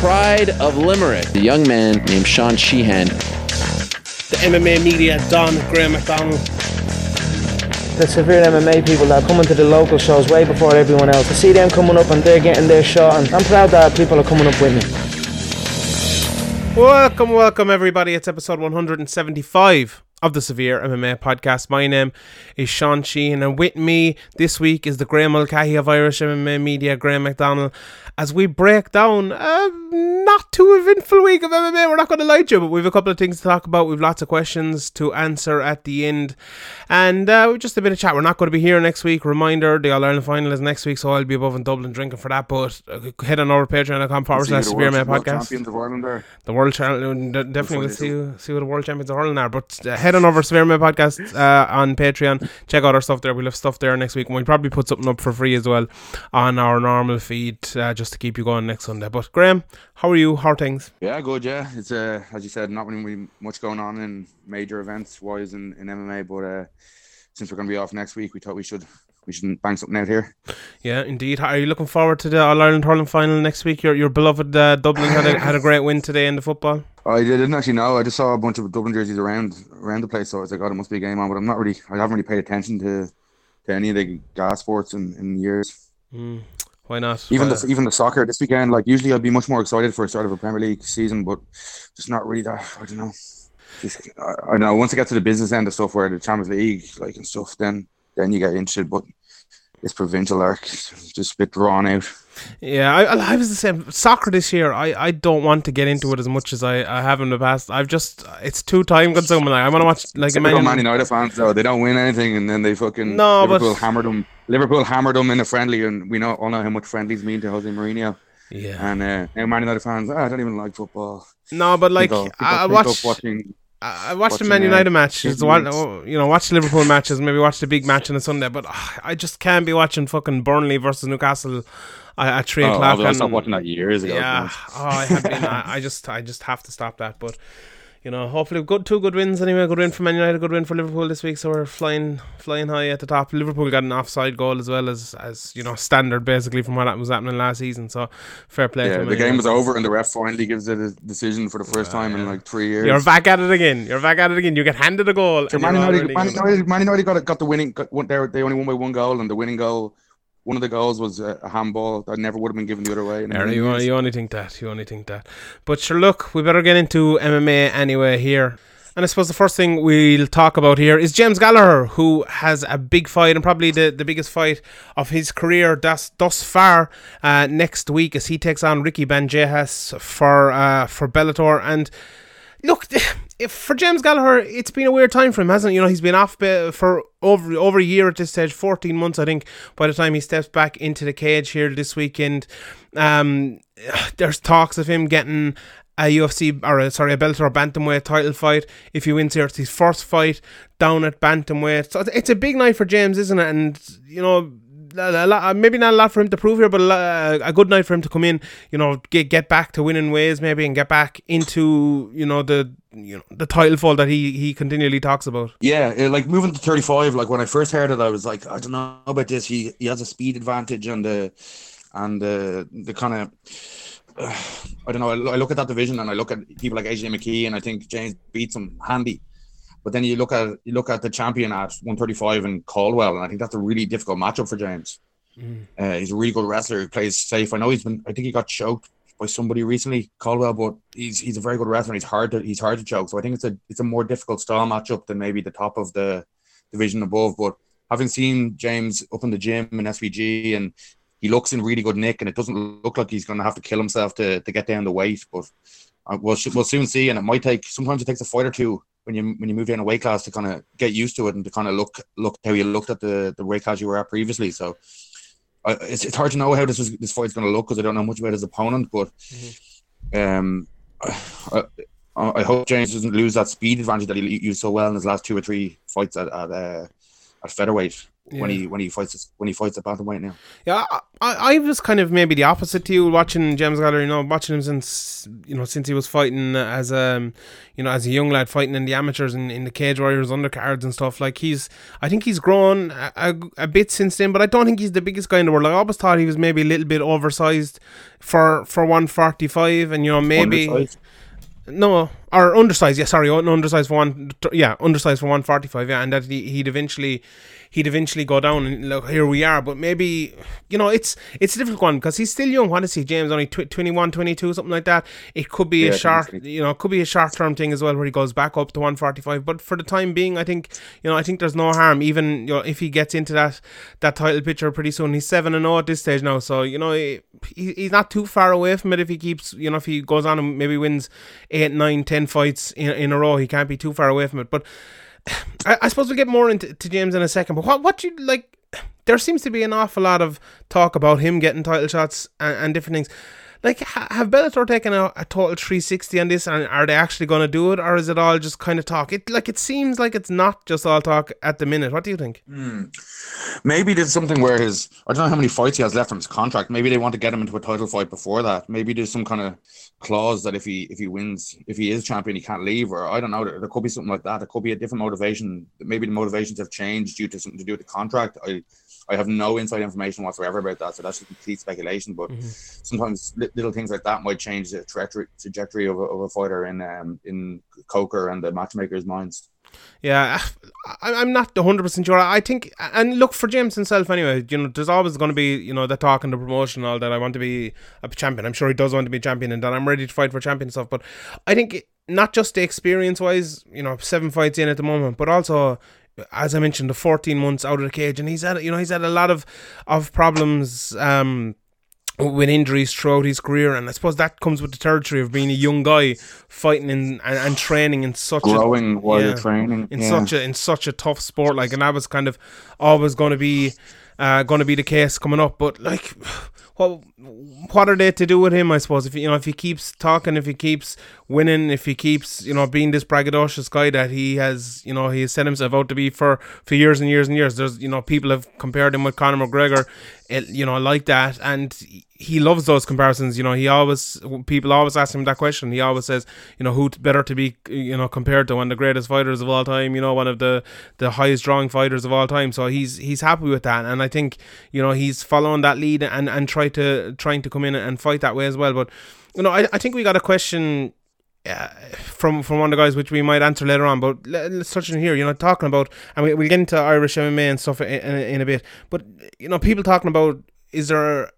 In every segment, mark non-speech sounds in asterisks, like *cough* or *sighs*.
pride of Limerick, a young man named Sean Sheehan. The MMA media, Don Graham McDonald. The severe MMA people that are coming to the local shows way before everyone else. I see them coming up and they're getting their shot, and I'm proud that people are coming up with me. Welcome, welcome, everybody. It's episode 175 of the Severe MMA podcast. My name is Sean Sheehan, and with me this week is the Graham Mulcahy of Irish MMA Media, Graham McDonald, as we break down a not too eventful week of MMA. We're not going to lie to you, but we've a couple of things to talk about. We've lots of questions to answer at the end, and uh, just a bit of chat. We're not going to be here next week. Reminder: the All Ireland final is next week, so I'll be above in Dublin drinking for that. But uh, head on over to patreon.com forward slash Severe MMA podcast. Champions of Ireland. The world champion, definitely we'll see see what the world champions of Ireland are. But uh, head on over to MMA podcast uh, on Patreon. Check out our stuff there. We'll have stuff there next week. And we'll probably put something up for free as well on our normal feed uh, just to keep you going next Sunday. But Graham, how are you? How are things? Yeah, good. Yeah, it's uh, as you said, not really much going on in major events wise in, in MMA. But uh, since we're going to be off next week, we thought we should we should bang something out here. Yeah, indeed. Are you looking forward to the All Ireland hurling final next week? Your your beloved uh, Dublin had a, had a great win today in the football. I didn't actually know. I just saw a bunch of Dublin jerseys around around the place, so I was like, "Oh, there must be a game on." But I'm not really. I haven't really paid attention to to any of the gas sports in, in years. Mm, why not? Even Why- the even the soccer this weekend. Like usually, I'd be much more excited for a start of a Premier League season, but just not really that. I don't know. Just, I, I don't know. Once I get to the business end of stuff, where the Champions League, like and stuff, then then you get interested. But this provincial arc, just a bit drawn out. Yeah, I, I was the same. Soccer this year, I, I don't want to get into it as much as I, I have in the past. I've just it's too time consuming. Like, I want to watch like a Man, Man United fans though, they don't win anything, and then they fucking No, but- Liverpool hammered them. Liverpool hammered them in a friendly, and we know all know how much friendlies mean to Jose Mourinho. Yeah, And uh, now Man United fans, ah, I don't even like football. no, but like Think I'll- think I, I I'll take up watch watching. I I watched the watching, Man uh, United match. Just wa- oh, you know, watch Liverpool matches. Maybe watch the big match on a Sunday. But ah, I just can't be watching fucking Burnley versus Newcastle uh, at three Oh, o'clock. I and- stopped watching that years ago. Yeah, oh, I have been. *laughs* I, I just, I just have to stop that. But you know, hopefully, good two good wins anyway. Good win for Man United, good win for Liverpool this week. So we're flying, flying high at the top. Liverpool got an offside goal as well as, as you know, standard basically from what was happening last season. So fair play. Yeah, the game was over, and the ref finally gives it a decision for the first time in like three years. You're back at it again. You're back at it again. You get handed a goal. So Man United, Man United, Man United got got the winning. Got, they they only won by one goal, and the winning goal, one of the goals was a, a handball that never would have been given the other way. in a Yeah, million you, only, you only think that. You only think that. But sure, look, we better get into MMA anyway here. And I suppose the first thing we'll talk about here is James Gallagher, who has a big fight and probably the, the biggest fight of his career thus, thus far uh, next week as he takes on Ricky Bandejas for uh, for Bellator. And look, *laughs* if for James Gallagher, it's been a weird time for him, hasn't it? You know, he's been off for over over a year at this stage, fourteen months, I think. By the time he steps back into the cage here this weekend, um, *sighs* there's talks of him getting a UFC or a, sorry a Bellator bantamweight title fight if he wins here. It's his first fight down at bantamweight, so it's a big night for James, isn't it? And you know. A lot, uh, maybe not a lot for him to prove here, but a, lot, uh, a good night for him to come in. You know, get get back to winning ways, maybe, and get back into you know the you know the title fall that he he continually talks about. Yeah, uh, like moving to 35, like when I first heard it, I was like, I don't know about this. He he has a speed advantage and uh, the and the the kind of I don't know. I look at that division and I look at people like AJ McKee and I think James beats him handy. But then you look at you look at the champion at 135 and Caldwell, and I think that's a really difficult matchup for James. Uh, he's a really good wrestler. He plays safe. I know he's been. I think he got choked by somebody recently, Caldwell, but he's he's a very good wrestler. And he's hard to he's hard to choke. So I think it's a it's a more difficult style matchup than maybe the top of the division above. But having seen James up in the gym in SBG and he looks in really good nick, and it doesn't look like he's going to have to kill himself to, to get down the weight. But uh, we'll we'll soon see, and it might take. Sometimes it takes a fight or two when you when you move down a weight class to kind of get used to it and to kind of look look how you looked at the the weight class you were at previously. So uh, it's it's hard to know how this is, this fight's going to look because I don't know much about his opponent, but um, I, I hope James doesn't lose that speed advantage that he used so well in his last two or three fights at at, uh, at featherweight. When he when he fights when he fights at bantamweight now. Yeah, I, I I was kind of maybe the opposite to you watching James Gallagher. You know, watching him since you know since he was fighting as um you know as a young lad fighting in the amateurs and in the Cage Warriors undercards and stuff. Like he's, I think he's grown a, a, a bit since then, but I don't think he's the biggest guy in the world. I always thought he was maybe a little bit oversized for for one forty five, and you know maybe. Undersized. No, or undersized. Yeah, sorry, un- undersized for one. Yeah, undersized for one forty five. Yeah, and that he, he'd eventually, he'd eventually go down. And look, here we are. But maybe you know, it's it's a difficult one because he's still young. What is he, James? Only tw- 21, 22, something like that. It could be Yeah, a short, you know, it could be a short term thing as well, where he goes back up to one forty five. But for the time being, I think you know, I think there's no harm. Even you know, if he gets into that that title picture pretty soon, he's seven and zero at this stage now. So you know, he, he- he's not too far away from it if he keeps, you know, if he goes on and maybe wins eight, nine, ten fights in, in a row, he can't be too far away from it. But I, I suppose we'll get more into to James in a second. But what what you like? There seems to be an awful lot of talk about him getting title shots and, and different things. Like, ha- have Bellator taken a, a total 360 on this, and are they actually going to do it, or is it all just kind of talk? It like it seems like it's not just all talk at the minute. What do you think? Hmm. Maybe there's something where his I don't know how many fights he has left on his contract. Maybe they want to get him into a title fight before that. Maybe there's some kind of clause that if he if he wins, if he is champion, he can't leave. Or I don't know. There, there could be something like that. There could be a different motivation. Maybe the motivations have changed due to something to do with the contract. I I have no inside information whatsoever about that, so that's just complete speculation. But sometimes li- little things like that might change the trajectory trajectory of a, of a fighter in um in Coker and the matchmakers' minds. Yeah, I, I'm not 100% sure. I think, and look, for James himself anyway, you know, there's always going to be, you know, the talk and the promotion and all that. I want to be a champion. I'm sure he does want to be a champion and that I'm ready to fight for champion stuff. But I think not just the experience wise, you know, seven fights in at the moment, but also. As I mentioned, the 14 months out of the cage, and he's had, you know, he's had a lot of, of problems, um, with injuries throughout his career, and I suppose that comes with the territory of being a young guy fighting in, and, and training in such a Growing while yeah, you're training. in yeah. such a in such a tough sport like and that was kind of always going to be uh, going to be the case coming up but like what what are they to do with him I suppose? If you know if he keeps talking if he keeps winning if he keeps you know being this braggadocious guy that he has you know he has set himself out to be for for years and years and years. There's you know people have compared him with Conor McGregor it, you know like that and he loves those comparisons you know. He always people always ask him that question. He always says you know who better to be you know compared to one of the greatest fighters of all time you know one of the the highest drawing fighters of all time. So he's he's happy with that and I think you know he's following that lead and and try to trying to come in and fight that way as well but you know I, I think we got a question uh, from from one of the guys which we might answer later on but let, let's touch on here you know talking about and we, we'll get into Irish MMA and stuff in, in, in a bit but you know people talking about is there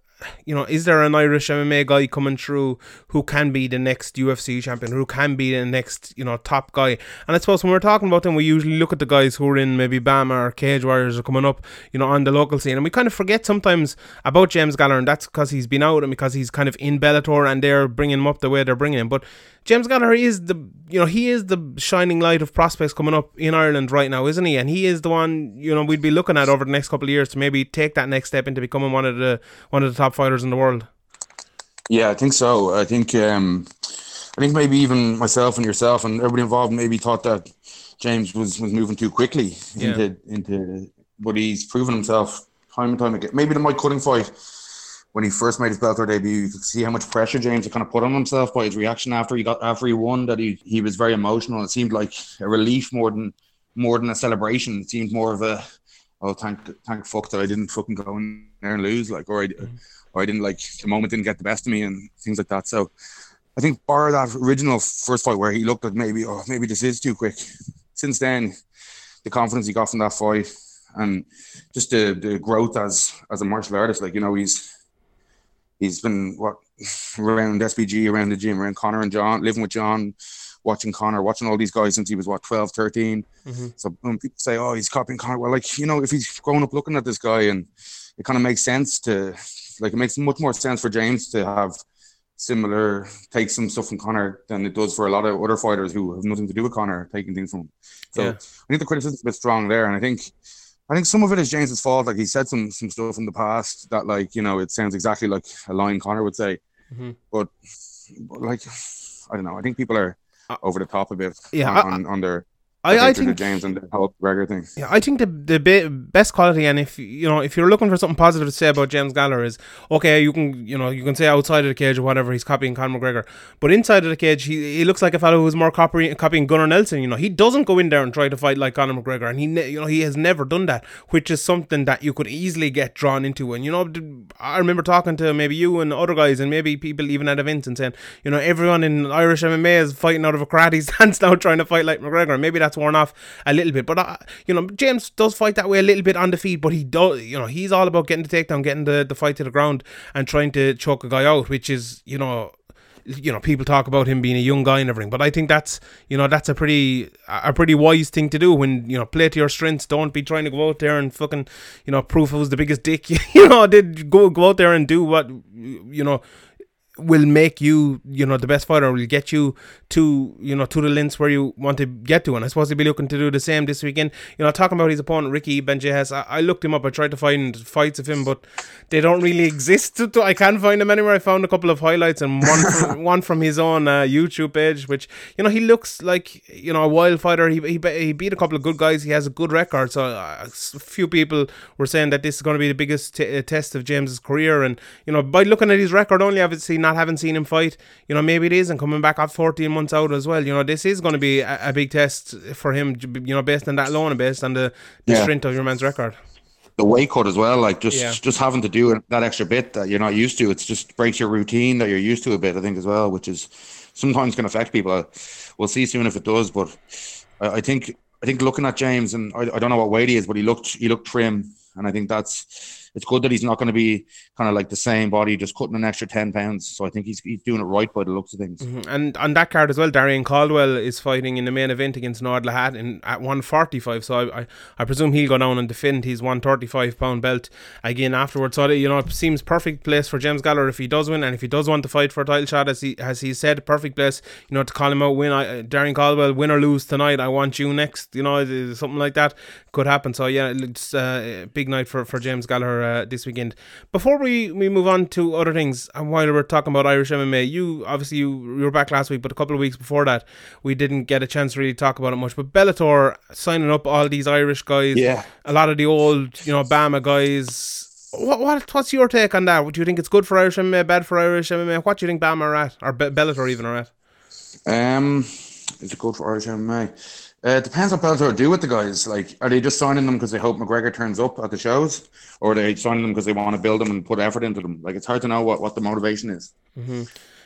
you know, is there an Irish MMA guy coming through who can be the next UFC champion, who can be the next, you know, top guy? And I suppose when we're talking about them, we usually look at the guys who are in maybe BAMMA or Cage Warriors or coming up, you know, on the local scene. And we kind of forget sometimes about James Gallagher, and that's because he's been out and because he's kind of in Bellator and they're bringing him up the way they're bringing him. But James Gallagher is the, you know, he is the shining light of prospects coming up in Ireland right now, isn't he? And he is the one, you know, we'd be looking at over the next couple of years to maybe take that next step into becoming one of the one of the top fighters in the world. Yeah, I think so. I think um, I think maybe even myself and yourself and everybody involved maybe thought that James was, was moving too quickly Yeah. into into but he's proven himself time and time again. Maybe the Mike Cutting fight when he first made his Bellator debut, you could see how much pressure James had kind of put on himself by his reaction after he got after he won. That he he was very emotional. It seemed like a relief more than more than a celebration. It seemed more of a oh thank thank fuck that I didn't fucking go in there and lose like or I or I didn't like the moment didn't get the best of me and things like that. So I think bar that original first fight where he looked like maybe oh maybe this is too quick. Since then, the confidence he got from that fight and just the, the growth as as a martial artist, like you know he's he's been what around SBG, around the gym, around Conor and John, living with John, watching Conor, watching all these guys since he was what 12, 13. Mm-hmm. So when people say, "Oh, he's copying Conor," well, like you know, if he's grown up looking at this guy, and it kind of makes sense to like it makes much more sense for James to have similar take some stuff from Conor than it does for a lot of other fighters who have nothing to do with Conor taking things from him. So Yeah. I think the criticism's a bit strong there, and I think I think some of it is James's fault. Like he said some some stuff in the past that like you know it sounds exactly like a line Conor would say, Mhm. but, but like I don't know. I think people are Uh, over the top a bit yeah, on, I- on, on their I, I think James and the Hulk McGregor thing. Yeah, I think the the be- best quality, and if you know, if you're looking for something positive to say about James Gallagher, is okay. You can you know you can say outside of the cage or whatever he's copying Conor McGregor, but inside of the cage he, he looks like a fellow who's more copying copying Gunnar Nelson. You know, he doesn't go in there and try to fight like Conor McGregor, and he ne- you know he has never done that, which is something that you could easily get drawn into. And you know, I remember talking to maybe you and other guys, and maybe people even at events and saying, you know, everyone in Irish MMA is fighting out of a karate stance now, trying to fight like McGregor. Maybe that's worn off a little bit. But uh, you know, James does fight that way a little bit on the feet, but he does. You know, he's all about getting the takedown, getting the, the fight to the ground, and trying to choke a guy out, which is you know. You know, people talk about him being a young guy and everything, but I think that's you know that's a pretty a pretty wise thing to do when you know play to your strengths. Don't be trying to go out there and fucking you know prove who's the biggest dick. *laughs* you know, did go go out there and do what you know will make you, you know, the best fighter. Will get you to, you know, to the lengths where you want to get to. And I suppose he'll be looking to do the same this weekend. You know, talking about his opponent Ricky Bandejas, I, I looked him up. I tried to find fights of him, but they don't really exist. *laughs* I can't find them anywhere. I found a couple of highlights and one from, *laughs* one from his own uh, YouTube page, which you know he looks like you know a wild fighter. He, he he beat a couple of good guys. He has a good record. So uh, a few people were saying that this is going to be the biggest t- uh, test of James's career. And you know, by looking at his record only, obviously not having seen him fight, you know, maybe it is, and coming back at 14 months out as well. You know, this is going to be a, a big test for him. You know, based on that alone, and based on the, the Yeah. strength of your man's record. the weight cut as well. Like just Yeah. just having to do that extra bit that you're not used to. It's just breaks your routine that you're used to a bit. I think as well, which is sometimes can affect people. Uh, We'll see soon if it does. But I, I think I think looking at James and I, I don't know what weight he is, but he looked he looked trim, and I think that's. It's good that he's not going to be kind of like the same body, just cutting an extra ten pounds. So I think he's he's doing it right by the looks of things. Mhm. And on that card as well, Darrion Caldwell is fighting in the main event against Noad Lahat in at 145. So I, I, I presume he'll go down and defend his 135 pound belt again afterwards. So you know, it seems perfect place for James Gallagher if he does win, and if he does want to fight for a title shot, as he as he said, perfect place. You know, to call him out, win. I, uh, Darrion Caldwell, win or lose tonight. I want you next. You know, something like that could happen. So yeah, it's uh, a big night for for James Gallagher uh, this weekend. Before we, we move on to other things, and while we're talking about Irish MMA, you obviously you, you were back last week, but a couple of weeks before that, we didn't get a chance to really talk about it much. But Bellator signing up all these Irish guys, Yeah. a lot of the old, you know, BAMMA guys. What, what what's your take on that? Do you think it's good for Irish MMA, bad for Irish MMA? What do you think BAMMA are at, or Be- Bellator even are at? Um, is it good for Irish MMA? Uh, it depends what Bellator do with the guys. Like, are they just signing them because they hope McGregor turns up at the shows, or are they signing them because they want to build them and put effort into them? Like, it's hard to know what, what the motivation is.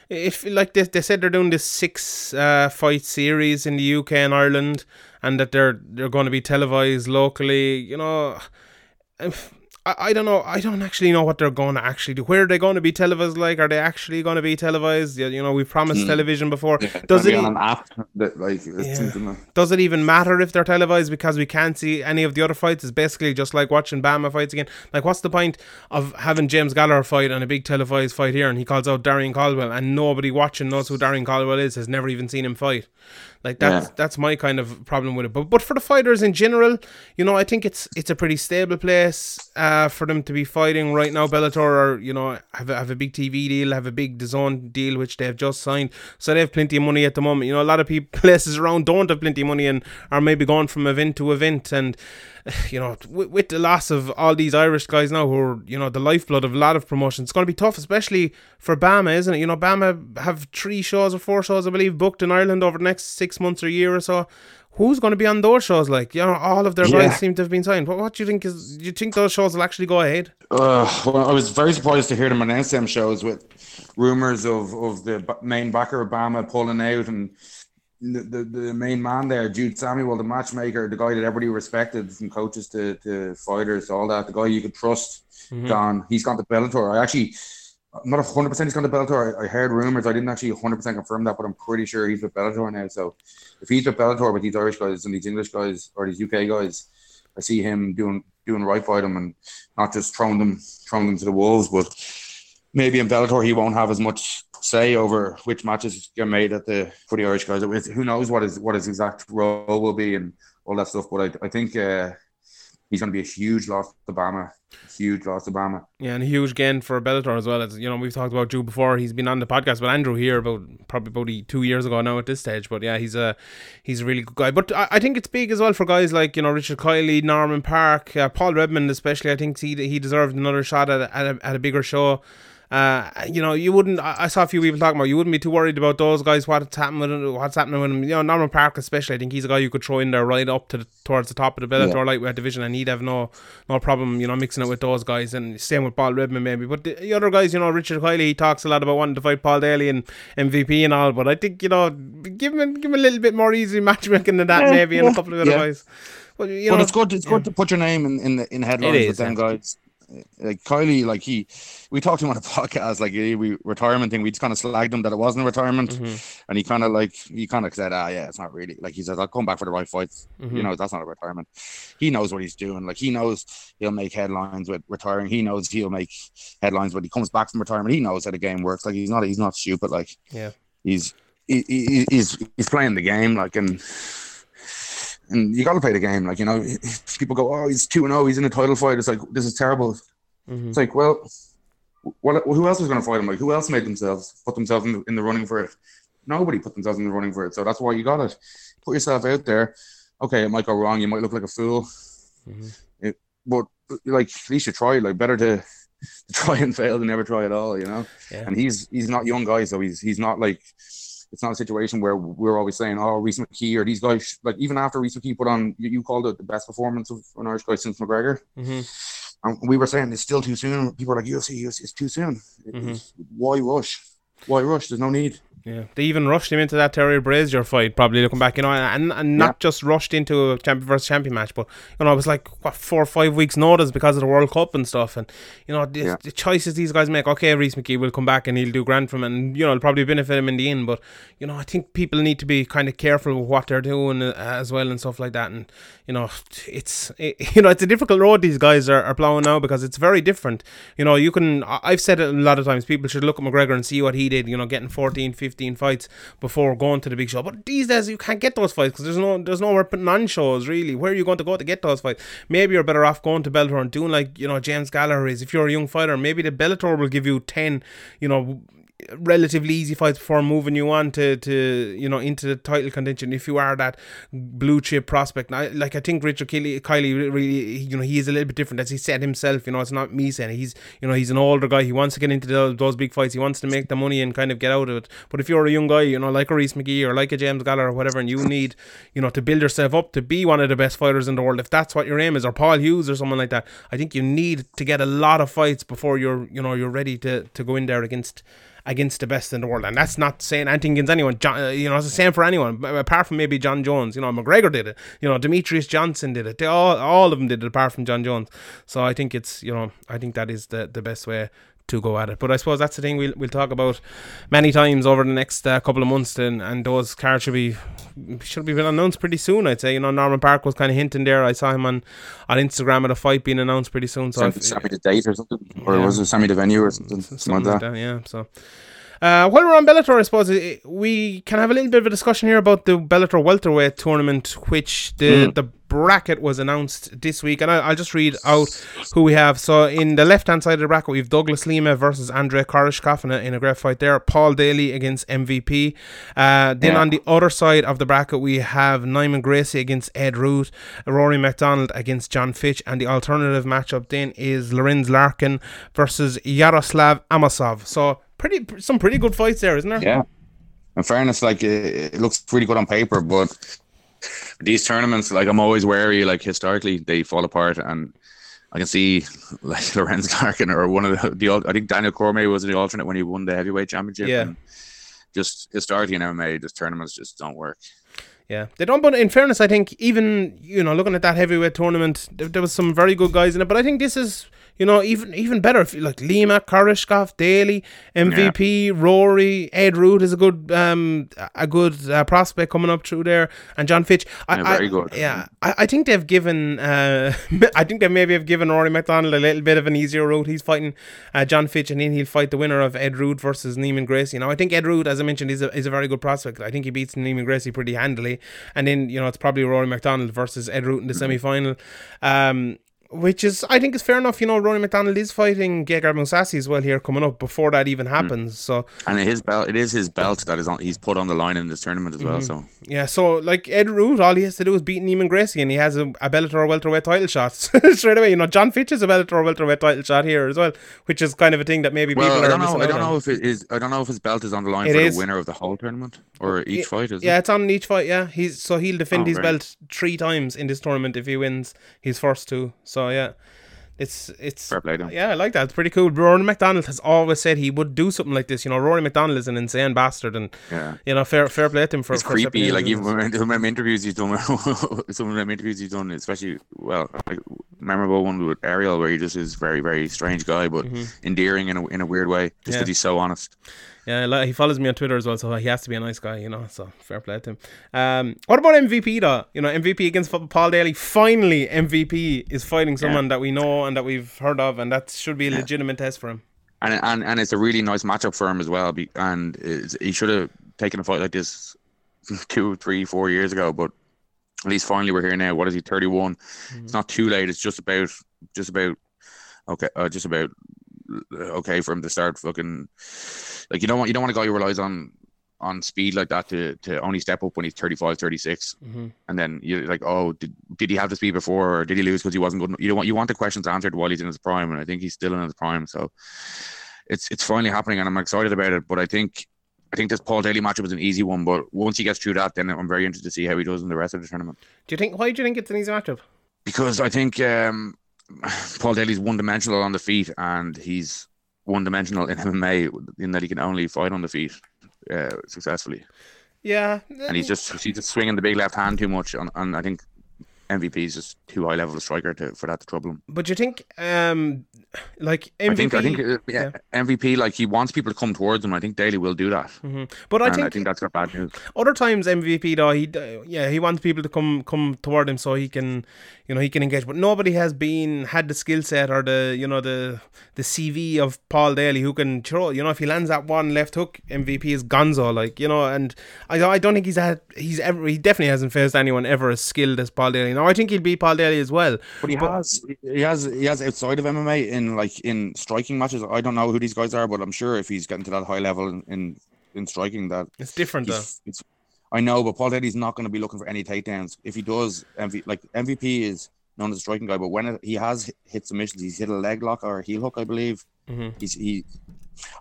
if like they, they said they're doing this six uh, fight series in the UK and Ireland, and that they're they're going to be televised locally. You know, if, I, I don't know. I don't actually know what they're going to actually do. Where are they going to be televised? Like, are they actually going to be televised? You, you know, we've promised hmm. television before. It's Does it? be on an app that like Yeah. Does it even matter if they're televised because we can't see any of the other fights? It's basically just like watching BAMMA fights again. Like, what's the point of having James Gallagher fight and a big televised fight here, and he calls out Darrion Caldwell, and nobody watching knows who Darrion Caldwell is, has never even seen him fight. Like that's Yeah. that's my kind of problem with it. But but for the fighters in general, you know, I think it's it's a pretty stable place uh, for them to be fighting right now. Bellator are you know have a, have a big TV deal, have a big DAZN deal which they have just signed, so they have plenty of money at the moment. You know, a lot of people *laughs* places around don't have plenty of money and are maybe going from event to event and. *sighs* You know, with, with the loss of all these Irish guys now, who are you know the lifeblood of a lot of promotions, it's going to be tough, especially for BAMMA, isn't it? You know, BAMMA have three shows or four shows, I believe, booked in Ireland over the next six months or year or so. Who's going to be on those shows? Like, you know, all of their Yeah. guys seem to have been signed. What, what do you think is? Do you think those shows will actually go ahead? Uh, well, I was very surprised to hear them announce them shows with rumors of, of the main backer of BAMMA pulling out and the, the, the main man there, Jude Samuel, the matchmaker, the guy that everybody respected from coaches to, to fighters, all that, the guy you could trust, mm-hmm. gone. He's gone to Bellator. I actually, I'm not 100% he's gone to Bellator. I, I heard rumors. I didn't actually 100% confirm that, but I'm pretty sure he's with Bellator now. So if he's with Bellator with these Irish guys and these English guys or these UK guys, I see him doing doing right by them and not just throwing them throwing them to the wolves. But maybe in Bellator he won't have as much say over which matches get made at the for the Irish guys. Who knows what his what his exact role will be and all that stuff. But I, I think uh, he's going to be a huge loss to BAMMA. Huge loss to BAMMA. Yeah, and a huge gain for Bellator as well. As you know, we've talked about Drew before. He's been on the podcast with Andrew here about probably about two years ago now at this stage. But yeah, he's a he's a really good guy. But I, I think it's big as well for guys like you know Richard Kiely, Norman Parke, uh, Paul Redmond especially. I think he he deserved another shot at at a, at a bigger show. Uh, you know, you wouldn't. I, saw a few people talking about. You wouldn't be too worried about those guys. What's happening with what's happening with him? You know, Norman Parke especially. I think he's a guy you could throw in there right up to the, towards the top of the Bellator yeah. lightweight division, and he'd have no no problem. You know, mixing it with those guys, and same with Paul Redmond maybe. But the, the other guys, you know, Richard Kiely, he talks a lot about wanting to fight Paul Daly and MVP and all. But I think you know, give him give him a little bit more easy *laughs* matchmaking than that yeah, maybe, and a couple of other guys. But you know, it's good. It's good to put your name in in, the, in headlines is, with them guys like Kiely, like he, we talked to him on a *laughs* podcast, like he, we retirement thing. We just kind of slagged him that it wasn't a retirement, mm-hmm. and he kind of like he kind of said, ah, yeah, it's not really. Like he says, I'll come back for the right fights. Mm-hmm. You know, that's not a retirement. He knows what he's doing. Like he knows he'll make headlines with retiring. He knows he'll make headlines when he comes back from retirement. He knows how the game works. Like he's not he's not stupid. Like yeah, he's he, he, he's he's playing the game. Like and and you got to play the game. Like you know, people go, "Oh, he's two and zero. He's in a title fight." It's like this is terrible. Mm-hmm. It's like, well, what? Who else was going to fight him? Like, who else made themselves put themselves in the, in the running for it? Nobody put themselves in the running for it. So that's why you got to put yourself out there. Okay, it might go wrong. You might look like a fool. Mm-hmm. It, but like, at least you try. Like, better to, to *laughs* try and fail than never try at all. You know. Yeah. And he's he's not young guy, so he's he's not like it's not a situation where we're always saying, oh, Rhys McKee or these guys, like even after Rhys McKee put on, you, you called it the best performance of an Irish guy since McGregor. Mm-hmm. And we were saying it's still too soon. People are like, UFC, UFC it's too soon. Mm-hmm. Why rush? Why rush? There's no need. Yeah, they even rushed him into that Terry Brazier fight. Probably looking back, you know, and and not yeah. just rushed into a champion versus champion match, but you know, it was like what four or five weeks notice because of the World Cup and stuff. And you know, the, yeah. the choices these guys make. Okay, Rhys McKee will come back and he'll do grand from, and you know, it'll probably benefit him in the end. But you know, I think people need to be kind of careful with what they're doing uh, as well and stuff like that. And you know, it's it, *laughs* you know, it's a difficult road these guys are, are plowing now because it's very different. You know, you can. I've said it a lot of times. People should look at McGregor and see what he did. You know, getting 14, 15 fights before going to the big show. But these days you can't get those fights because there's no there's nowhere putting on shows really. Where are you going to go to get those fights? Maybe you're better off going to Bellator and doing like you know James Gallagher is. If you're a young fighter, maybe the Bellator will give you ten, you know, relatively easy fights before moving you on to, to you know into the title contention if you are that blue chip prospect. I, like I think Richard Kiely, Kiely really you know he is a little bit different as he said himself. You know it's not me saying it. he's you know he's an older guy. He wants to get into those, those big fights. He wants to make the money and kind of get out of it. But if you're a young guy, you know like a Rhys McKee or like a James Gallagher or whatever, and you need you know to build yourself up to be one of the best fighters in the world, if that's what your aim is, or Paul Hughes or someone like that, I think you need to get a lot of fights before you're you know you're ready to to go in there against against the best in the world. And that's not saying anything against anyone. John, uh, you know, it's the same for anyone, apart from maybe Jon Jones. You know, McGregor did it. You know, Demetrious Johnson did it. They all, all of them did it, apart from Jon Jones. So I think it's, you know, I think that is the, the best way to go at it. But I suppose that's the thing we'll, we'll talk about many times over the next uh, couple of months, and, and those cards should be should be announced pretty soon. I'd say. You know, Norman Parke was kind of hinting there. I saw him on, on Instagram at a fight being announced pretty soon. So send, me the date or something, or yeah. was it me the venue or something, something, something like, that. that. Yeah. So. Uh, while we're on Bellator, I suppose we can have a little bit of a discussion here about the Bellator welterweight tournament, which the mm. the bracket was announced this week, and I, will just read out who we have. So in the left hand side of the bracket, we have Douglas Lima versus Andrei Koreshkov in a, in a great fight there. Paul Daly against MVP. Uh, then yeah. on the other side of the bracket, we have Neiman Gracie against Ed Ruth, Rory MacDonald against Jon Fitch, and the alternative matchup then is Lorenz Larkin versus Yaroslav Amosov. So pretty some pretty good fights there, isn't there? Yeah. In fairness, like it, it looks pretty good on paper, but these tournaments, like I'm always wary. Like historically, they fall apart, and I can see *laughs* like Lorenz Larkin or one of the, the I think Daniel Cormier was the alternate when he won the heavyweight championship. Yeah. just historically in MMA, just tournaments just don't work. Yeah, they don't. But in fairness, I think even you know looking at that heavyweight tournament, there, there was some very good guys in it. But I think this is you know, even even better if you like Lima, Koreshkov, Daly, MVP, yeah. Rory, Ed Ruth is a good um a good uh, prospect coming up through there, and Jon Fitch. I, yeah, very I, good. Yeah, I, I think they've given uh *laughs* I think they maybe have given Rory MacDonald a little bit of an easier route. He's fighting uh, Jon Fitch, and then he'll fight the winner of Ed Ruth versus Neiman Gracie. You know, I think Ed Ruth, as I mentioned, is a is a very good prospect. I think he beats Neiman Gracie pretty handily, and then you know it's probably Rory MacDonald versus Ed Ruth in the *clears throat* semi final. Um, which is I think is fair enough. You know, Rory MacDonald is fighting Gegard Mousasi as well here coming up before that even happens. Mm. So and his belt, it is his belt that is on. He's put on the line in this tournament as mm-hmm. well. So yeah, so like Ed Ruth, all he has to do is beat Neiman Gracie, and he has a, a Bellator welterweight title shot *laughs* straight away. You know, Jon Fitch is a Bellator welterweight title shot here as well, which is kind of a thing that maybe well, people I don't know. I don't know if it is. I don't know if his belt is on the line it for is. the winner of the whole tournament or each it, fight. Is yeah, it? it's on each fight. Yeah, he's so he'll defend Oh, his right. belt three times in this tournament if he wins his first two. So yeah. It's it's Fair play yeah, I like that. It's pretty cool. Rory MacDonald has always said he would do something like this. You know, Rory MacDonald is an insane bastard, and Yeah. you know, fair fair play to him for It's for creepy. Like even when, *laughs* when interviews he's done, *laughs* some of them interviews he's done, especially well, like memorable one with Ariel, where he just is very, very strange guy, but endearing in a in a weird way, just Mm-hmm. Yeah. because he's so honest. Yeah, like, he follows me on Twitter as well, so he has to be a nice guy, you know. So fair play to him. Um, what about MVP though? You know, MVP against Paul Daly. Finally, MVP is fighting someone that we know and that we've heard of, and that should be a legitimate test for him. and and and it's a really nice matchup for him as well. And he should have taken a fight like this *laughs* two, three, four years ago. But at least finally we're here now. What is he? Thirty one. It's not too late. It's just about just about okay, uh, just about okay for him to start fucking like you don't want you don't want a guy who relies on on speed like that to to only step up when he's 35 36 and then you're like oh did, did he have the speed before or did he lose because he wasn't good enough? you don't want you want the questions answered while he's in his prime and i think he's still in his prime so it's it's finally happening and i'm excited about it but i think I think this Paul Daly matchup is an easy one, but once he gets through that, then I'm very interested to see how he does in the rest of the tournament. Do you think? Why do you think it's an easy matchup? Because I think um, *sighs* Paul Daly's one dimensional on the feet, and he's one dimensional in MMA in that he can only fight on the feet uh, successfully. Yeah, And he's just he's just swinging the big left hand too much, and, and I think MVP is just too high level a striker to, for that to trouble him. But you think, um, like MVP? I think I think uh, yeah, MVP like he wants people to come towards him. I think Daly will do that, but I and think, I think that's got bad news. other times MVP though he d- yeah he wants people to come come toward him so he can you know he can engage. But nobody has been had the skill set or the you know the the CV of Paul Daly who can throw. You know if he lands that one left hook, MVP is Gonzo. Like you know, and I I don't think he's had he's ever he definitely hasn't faced anyone ever as skilled as Paul Daly. Now I think he'll beat Paul Daly as well. But he has he has he has outside of MMA in like in striking matches. I don't know who these guys are, but I'm sure if he's getting to that high level in in, in striking, that It's different though. it's, I know, but Paul Daly's not going to be looking for any takedowns. If he does, MV, like MVP is known as a striking guy, but when it, he has hit submissions, he's hit a leg lock or a heel hook, I believe. Mhm. He's he,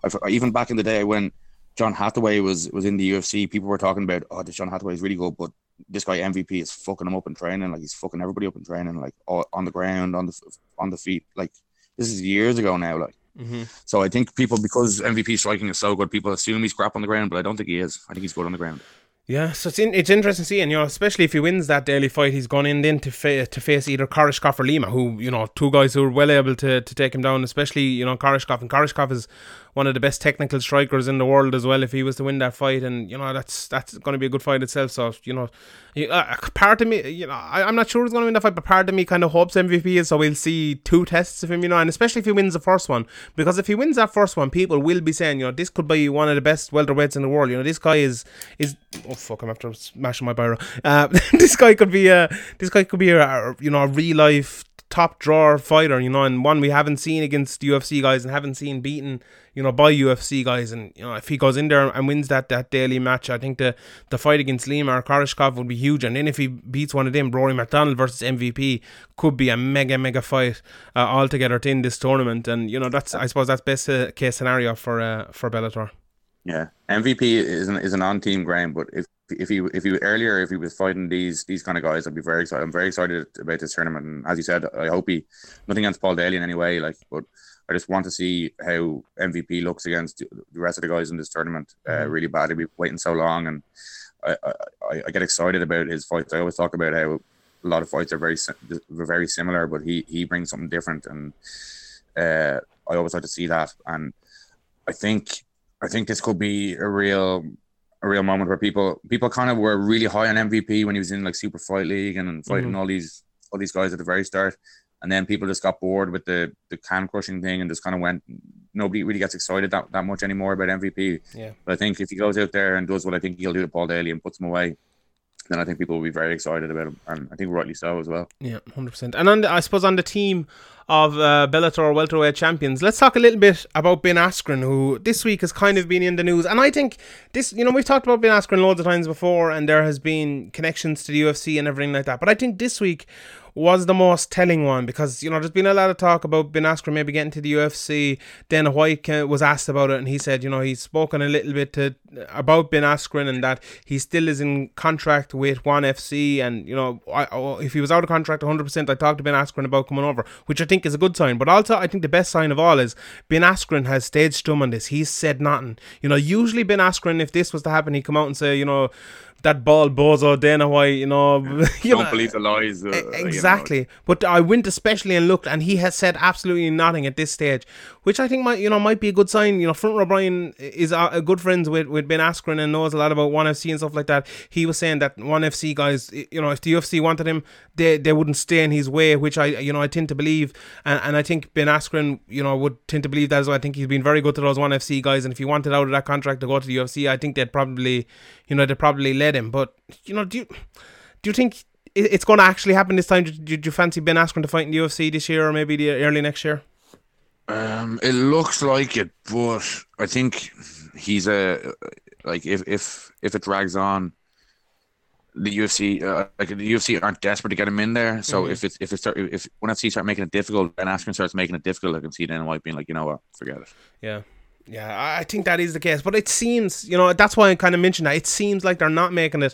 I, even back in the day when John Hathaway was was in the UFC, people were talking about, oh, this John Hathaway is really good, but this guy MVP is fucking him up in training, like he's fucking everybody up in training, like all, on the ground, on the on the feet, like this is years ago now, like. Mm-hmm. So I think people because MVP striking is so good, people assume he's crap on the ground, but I don't think he is. I think he's good on the ground. Yeah, so it's in, it's interesting seeing, you know, especially if he wins that Daly fight, he's gone in then to fa- to face either Koreshkov or Lima, who you know, two guys who are well able to, to take him down. Especially you know Koreshkov, and Koreshkov is one of the best technical strikers in the world as well. If he was to win that fight, and you know that's that's going to be a good fight itself. So you know, uh, part of me, you know, I, I'm not sure he's going to win that fight, but part of me kind of hopes MVP is so we'll see two tests of him, you know, and especially if he wins the first one, because if he wins that first one, people will be saying, you know, this could be one of the best welterweights in the world. You know, this guy is is oh fuck, I'm after smashing my biro. Uh, *laughs* this guy could be a this guy could be a, a you know a real life top drawer fighter, you know, and one we haven't seen against UFC guys and haven't seen beaten, you know, by UFC guys. And you know, if he goes in there and wins that that Daly match, I think the the fight against Lima or would be huge. And then if he beats one of them, Rory MacDonald versus MVP could be a mega mega fight uh, altogether in this tournament. And you know, that's I suppose that's best uh, case scenario for uh, for Bellator. Yeah, MVP is an is an on team ground, but if if he if he earlier if he was fighting these these kind of guys, I'd be very excited. I'm very excited about this tournament, and as you said, I hope he nothing against Paul Daly in any way, like, but I just want to see how MVP looks against the rest of the guys in this tournament. Uh, really bad to be waiting so long, and I, I I get excited about his fights. I always talk about how a lot of fights are very very similar, but he he brings something different, and uh, I always like to see that. And I think I think this could be a real a real moment where people people kind of were really high on MVP when he was in like Super Fight League and fighting mm-hmm. all these all these guys at the very start. And then people just got bored with the the can crushing thing and just kind of went. Nobody really gets excited that, that much anymore about MVP. Yeah. But I think if he goes out there and does what I think he'll do to Paul Daly and puts him away, then I think people will be very excited about him, and I think rightly so as well. Yeah, hundred percent. And on the, I suppose on the team of uh, Bellator welterweight champions, let's talk a little bit about Ben Askren, who this week has kind of been in the news. And I think this, you know, we've talked about Ben Askren loads of times before, and there has been connections to the UFC and everything like that. But I think this week was the most telling one because you know there's been a lot of talk about Ben Askren maybe getting to the UFC. Dana White was asked about it, and he said, you know, he's spoken a little bit to, about Ben Askren and that he still is in contract with One FC, and you know, I, if he was out of contract 100, percent I talked to Ben Askren about coming over, which I think is a good sign. But also, I think the best sign of all is Ben Askren has stayed stum on this. He's said nothing. You know, usually Ben Askren, if this was to happen, he'd come out and say, you know that ball bozo Dana White, you know. you *laughs* Don't know, believe the lies. Uh, exactly. You know. But I went especially and looked, and he has said absolutely nothing at this stage, which I think might you know might be a good sign. You know, Front Row Brian is a, a good friends with with Ben Askren and knows a lot about One FC and stuff like that. He was saying that One FC guys, you know, if the UFC wanted him, they they wouldn't stay in his way, which I you know I tend to believe, and, and I think Ben Askren, you know, would tend to believe that as well. I think he's been very good to those One FC guys, and if he wanted out of that contract to go to the UFC, I think they'd probably, you know, they'd probably let him, but you know, do you do you think it's going to actually happen this time? Do, do, do you fancy Ben Askren to fight in the UFC this year or maybe the early next year? Um, it looks like it, but I think he's a like if if if it drags on, the UFC uh, like the UFC aren't desperate to get him in there. So mm-hmm. if it's if it start if one FC start making it difficult, Ben Askren starts making it difficult, I can see Dana White being like, you know what, forget it. Yeah. Yeah, I think that is the case. But it seems, you know, that's why I kind of mentioned that. It seems like they're not making it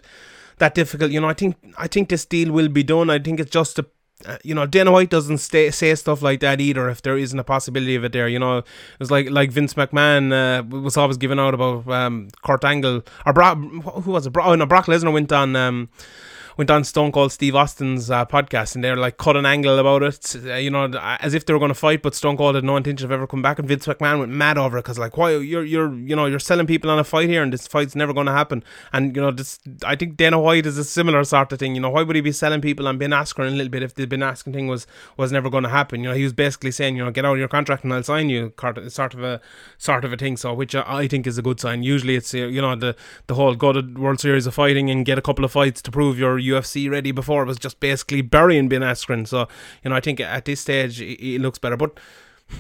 that difficult. You know, I think I think this deal will be done. I think it's just a uh, you know, Dana White doesn't stay, say stuff like that either if there isn't a possibility of it there. You know, it's like like Vince McMahon uh, was always giving out about um, Kurt Angle or Brock, who was it? Oh no, Brock Lesnar went on. Um, went on Stone Cold Steve Austin's uh, podcast and they're like cut an angle about it, uh, you know, as if they were going to fight, but Stone Cold had no intention of ever coming back. And Vince McMahon went mad over it because like, why you're you're you know you're selling people on a fight here, and this fight's never going to happen. And you know, this I think Dana White is a similar sort of thing. You know, why would he be selling people on Ben Askren a little bit if the Ben Askren thing was was never going to happen? You know, he was basically saying, you know, get out of your contract and I'll sign you, sort of a sort of a thing. So which I think is a good sign. Usually, it's you know the the whole go to World Series of Fighting and get a couple of fights to prove you're UFC ready before It was just basically burying Ben Askren. So, you know, I think at this stage he looks better. But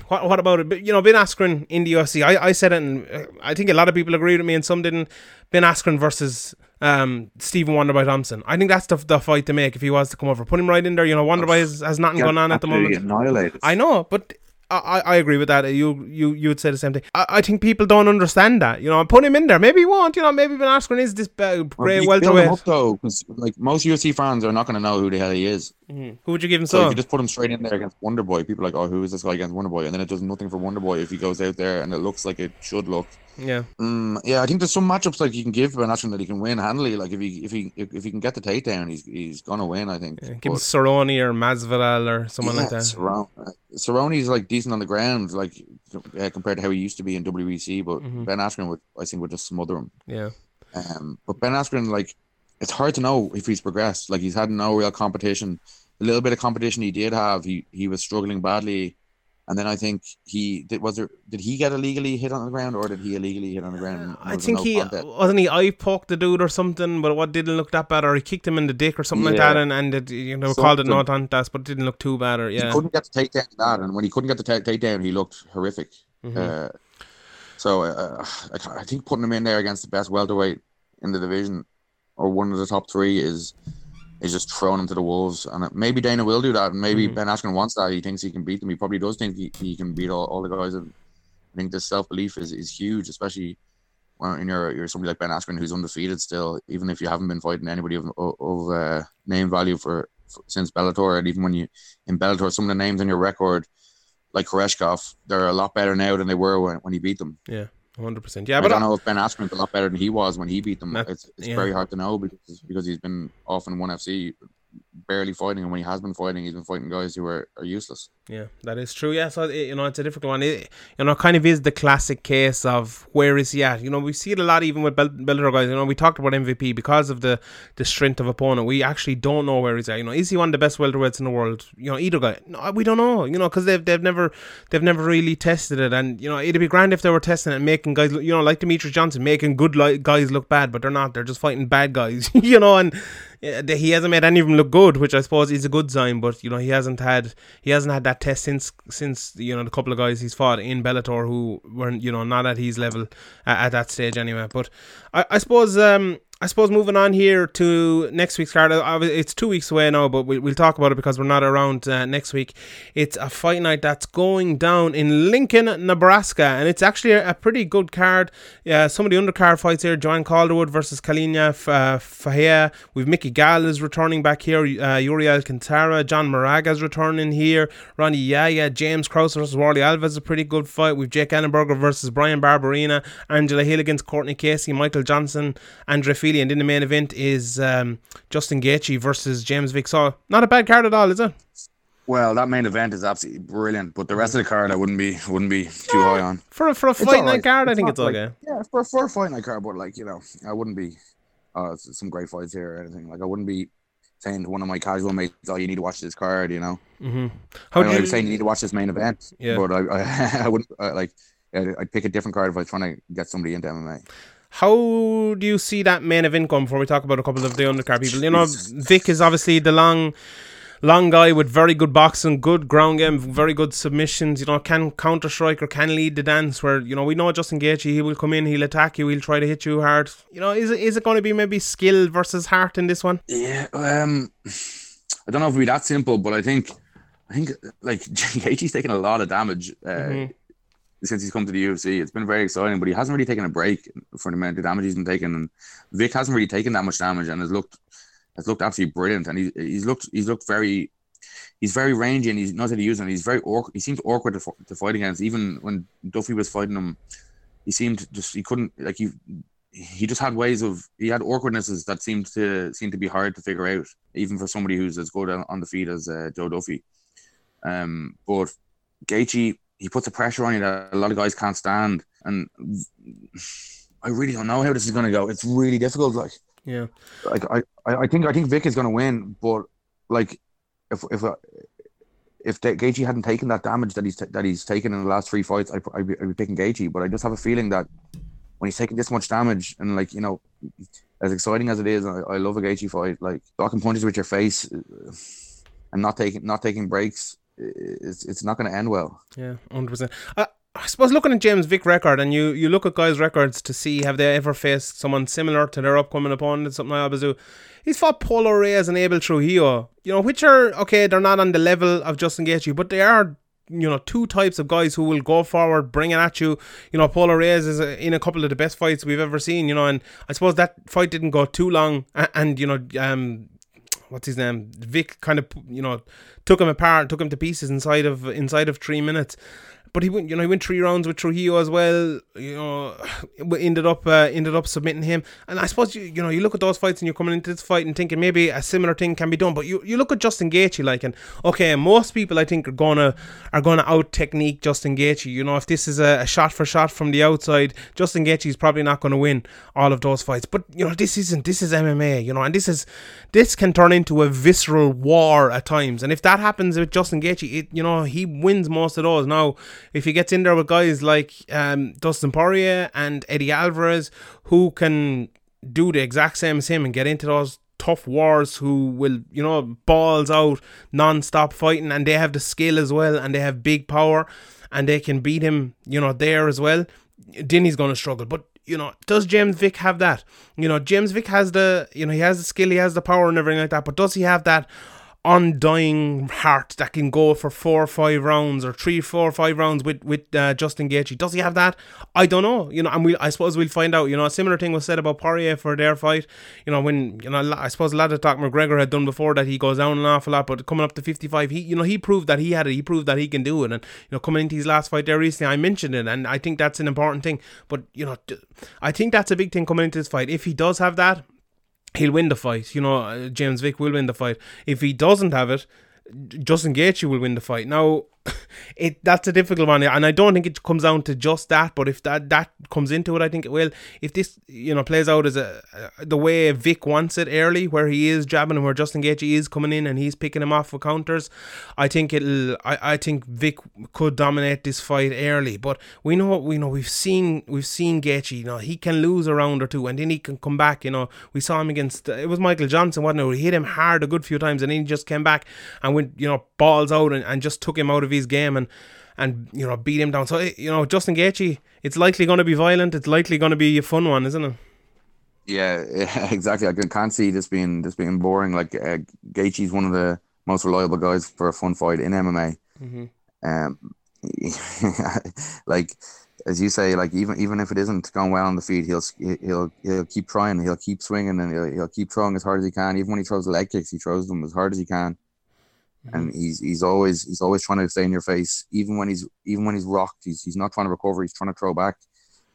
what what about it? You know, Ben Askren in the UFC. I, I said it, and uh, I think a lot of people agreed with me, and some didn't. Ben Askren versus um, Stephen Wonderboy Thompson. I think that's the, the fight to make if he was to come over. Put him right in there. You know, Wonderboy has, has nothing going on at the moment. Annihilated. I know, but I, I agree with that. You you you would say the same thing. I, I think people don't understand that. You know, put him in there. Maybe he won't. You know, maybe Ben Askren is this uh, great well, welterweight. Though, because like most UFC fans are not going to know who the hell he is. Mm-hmm. Who would you give him? So, so if you just put him straight in there against Wonder Boy, people are like, oh, who is this guy against Wonder Boy? And then it does nothing for Wonder Boy if he goes out there and it looks like it should look. Yeah. Um, yeah, I think there's some matchups like you can give Ben Askren that he can win handily. Like if he if he if, if he can get the takedown, he's he's gonna win. I think. Yeah, give him Cerrone or Masvidal or someone yeah, like that. Cerrone. Uh, Cerrone's like decent on the ground, like uh, compared to how he used to be in WEC. But mm-hmm. Ben Askren would, I think, would just smother him. Yeah. Um, but Ben Askren, like, it's hard to know if he's progressed. Like he's had no real competition. Little bit of competition he did have, he he was struggling badly and then I think he did. Was there? Did he get illegally hit on the ground, or did he illegally hit on the ground? I think no he contact? wasn't he eye poked the dude or something, but what didn't look that bad, or he kicked him in the dick or something yeah. like that, and and it, you know something. called it no contest, but it didn't look too bad. Or yeah, he couldn't get the takedown that, and when he couldn't get the takedown, he looked horrific. Mm-hmm. Uh, so uh, I, I think putting him in there against the best welterweight in the division, or one of the top three, is is just throwing him to the wolves. And maybe Dana will do that. And maybe mm-hmm. Ben Askren wants that. He thinks he can beat them. He probably does think he, he can beat all, all the guys. And I think this self belief is, is huge, especially when you're you're somebody like Ben Askren who's undefeated still, even if you haven't been fighting anybody of of uh, name value for, for, since Bellator, and even when you in Bellator, some of the names on your record, like Koreshkov, they're a lot better now than they were when, when he beat them. Yeah. Hundred percent. Yeah, I but I don't know if Ben Askren's a lot better than he was when he beat them. it's it's yeah. very hard to know because because he's been off in one FC barely fighting, and when he has been fighting, he's been fighting guys who are, are useless. Yeah, that is true. Yeah, so you know it's a difficult one. It, you know, kind of is the classic case of where is he at. You know, we see it a lot even with Bel- Bellator guys. You know, we talked about MVP because of the the strength of opponent. We actually don't know where he's at. You know, is he one of the best welterweights in the world? You know, either guy. No, we don't know. You know, because they've they've never they've never really tested it. And you know, it'd be grand if they were testing it, and making guys. Look, you know, like Demetrious Johnson, making good li- guys look bad, but they're not. They're just fighting bad guys. *laughs* you know, and he hasn't made any of them look good, which I suppose is a good sign. But you know, he hasn't had he hasn't had that test since since you know the couple of guys he's fought in Bellator who weren't you know not at his level at, at that stage anyway. But I, I suppose um I suppose moving on here to next week's card, it's two weeks away now, but we'll, talk about it because we're not around uh, next week. It's a fight night that's going down in Lincoln, Nebraska, and it's actually a, pretty good card. Uh, some of the undercard fights here Joanne Calderwood versus Kalindra uh, Faria. We've Mickey Gall is returning back here, uh, Yuri Alcantara, John Moraga is returning here, Rani Yahya, James Krause versus Warlley Alves is a pretty good fight. We've Jake Ellenberger versus Bryan Barberena, Angela Hill against Courtney Casey, Michael Johnson, Andre Fili and in the main event is um, Justin Gaethje versus James Vick. So not a bad card at all, is it? Well, that main event is absolutely brilliant, but the rest of the card I wouldn't be wouldn't be too yeah, high on. For a, for a fight night card, it's I think it's like, okay. Yeah, for, for a fight night card, but like you know, I wouldn't be uh, some great fights here or anything. Like I wouldn't be saying to one of my casual mates, "Oh, you need to watch this card," you know. Mm-hmm. How do you... saying you need to watch this main event? Yeah. But I, I, *laughs* I wouldn't uh, like. I'd pick a different card if I was trying to get somebody into MMA. How do you see that main event going before we talk about a couple of the undercard people? You know, Vick is obviously the long long guy with very good boxing, good ground game, very good submissions. You know, can counter strike or can lead the dance. Where you know we know Justin Gaethje, he will come in, he'll attack you, he'll try to hit you hard. You know, is it is it going to be maybe skill versus heart in this one? Yeah, um, I don't know if it'll be that simple, but I think I think like *laughs* Gaethje's taking a lot of damage. Uh, mm-hmm since he's come to the UFC. It's been very exciting, but he hasn't really taken a break for the amount of damage he's been taking. And Vick hasn't really taken that much damage and has looked has looked absolutely brilliant. And he's he's looked he's looked very he's very rangy and he knows how to use it. he's very awkward. He seems awkward to, to fight against. Even when Duffy was fighting him, he seemed just he couldn't like he he just had ways of he had awkwardnesses that seemed to seem to be hard to figure out, even for somebody who's as good on the feet as uh, Joe Duffy. Um, but Gaethje he puts a pressure on you that a lot of guys can't stand, and I really don't know how this is going to go. It's really difficult. Like, yeah, like I, I think I think Vick is going to win, but like if if uh, if Gaethje hadn't taken that damage that he's t- that he's taken in the last three fights, I, I'd, be, I'd be picking Gaethje. But I just have a feeling that when he's taking this much damage and like you know, as exciting as it is, I, I love a Gaethje fight. Like blocking punches with your face uh, and not taking not taking breaks it's it's not going to end well. Yeah, hundred percent. I suppose looking at James Vick record and you, you look at guys' records to see have they ever faced someone similar to their upcoming opponent, something like Abazu. He's fought Polo Reyes and Abel Trujillo, you know, which are okay, they're not on the level of Justin Gaethje, but they are you know two types of guys who will go forward, bring it at you. You know, Polo Reyes is in a couple of the best fights we've ever seen. You know, and I suppose that fight didn't go too long, and, and you know, um, what's his name? Vick kind of you know took him apart, took him to pieces inside of inside of three minutes. But he went, you know, he went three rounds with Trujillo as well. You know, *sighs* ended up uh, ended up submitting him. And I suppose you, you know, you look at those fights and you're coming into this fight and thinking maybe a similar thing can be done. But you, you look at Justin Gaethje like, and okay, most people I think are gonna are gonna out technique Justin Gaethje. You know, if this is a, a shot for shot from the outside, Justin Gaethje is probably not to win all of those fights. But you know, this isn't this is MMA. You know, and this is this can turn into a visceral war at times. And if that happens with Justin Gaethje, it you know he wins most of those. Now if he gets in there with guys like um, Dustin Poirier and Eddie Alvarez, who can do the exact same as him and get into those tough wars who will, you know, balls out, non-stop fighting, and they have the skill as well, and they have big power, and they can beat him, you know, there as well. Then he's going to struggle. But you know, does James Vick have that? You know, James Vick has the, you know, he has the skill, he has the power and everything like that. But does he have that undying heart that can go for four or five rounds or three, four or five rounds with with uh, Justin Gaethje. Does he have that? I don't know. You know, and we I suppose we'll find out. You know, a similar thing was said about Poirier for their fight. You know, when you know I suppose a lot of talk McGregor had done before that he goes down an awful lot, but coming up to fifty five, he you know he proved that he had it. He proved that he can do it, and you know coming into his last fight there recently, I mentioned it, and I think that's an important thing. But you know, I think that's a big thing coming into this fight. If he does have that, he'll win the fight. You know, uh, James Vick will win the fight. If he doesn't have it, Justin Gaethje will win the fight. Now, *laughs* it that's a difficult one, and I don't think it comes down to just that. But if that that comes into it, I think it will. If this you know plays out as a, the way Vick wants it early, where he is jabbing and where Justin Gaethje is coming in and he's picking him off for counters, I think it'll. I, I think Vick could dominate this fight early. But we know we know we've seen we've seen Gaethje. You know he can lose a round or two and then he can come back. You know we saw him against it was Michael Johnson, wasn't it? He hit him hard a good few times and then he just came back and went you know balls out and, and just took him out of his game and and you know beat him down. So you know Justin Gaethje, it's likely going to be violent. It's likely going to be a fun one, isn't it? Yeah, *laughs* exactly. I can't see this being this being boring. Like uh, Gaethje's one of the most reliable guys for a fun fight in MMA. Mm-hmm. Um, *laughs* like as you say, like even even if it isn't going well on the feet, he'll he'll he'll keep trying. He'll keep swinging and he'll, he'll keep throwing as hard as he can. Even when he throws leg kicks, he throws them as hard as he can mm-hmm. and he's he's always he's always trying to stay in your face, even when he's even when he's rocked. He's he's not trying to recover. He's trying to throw back.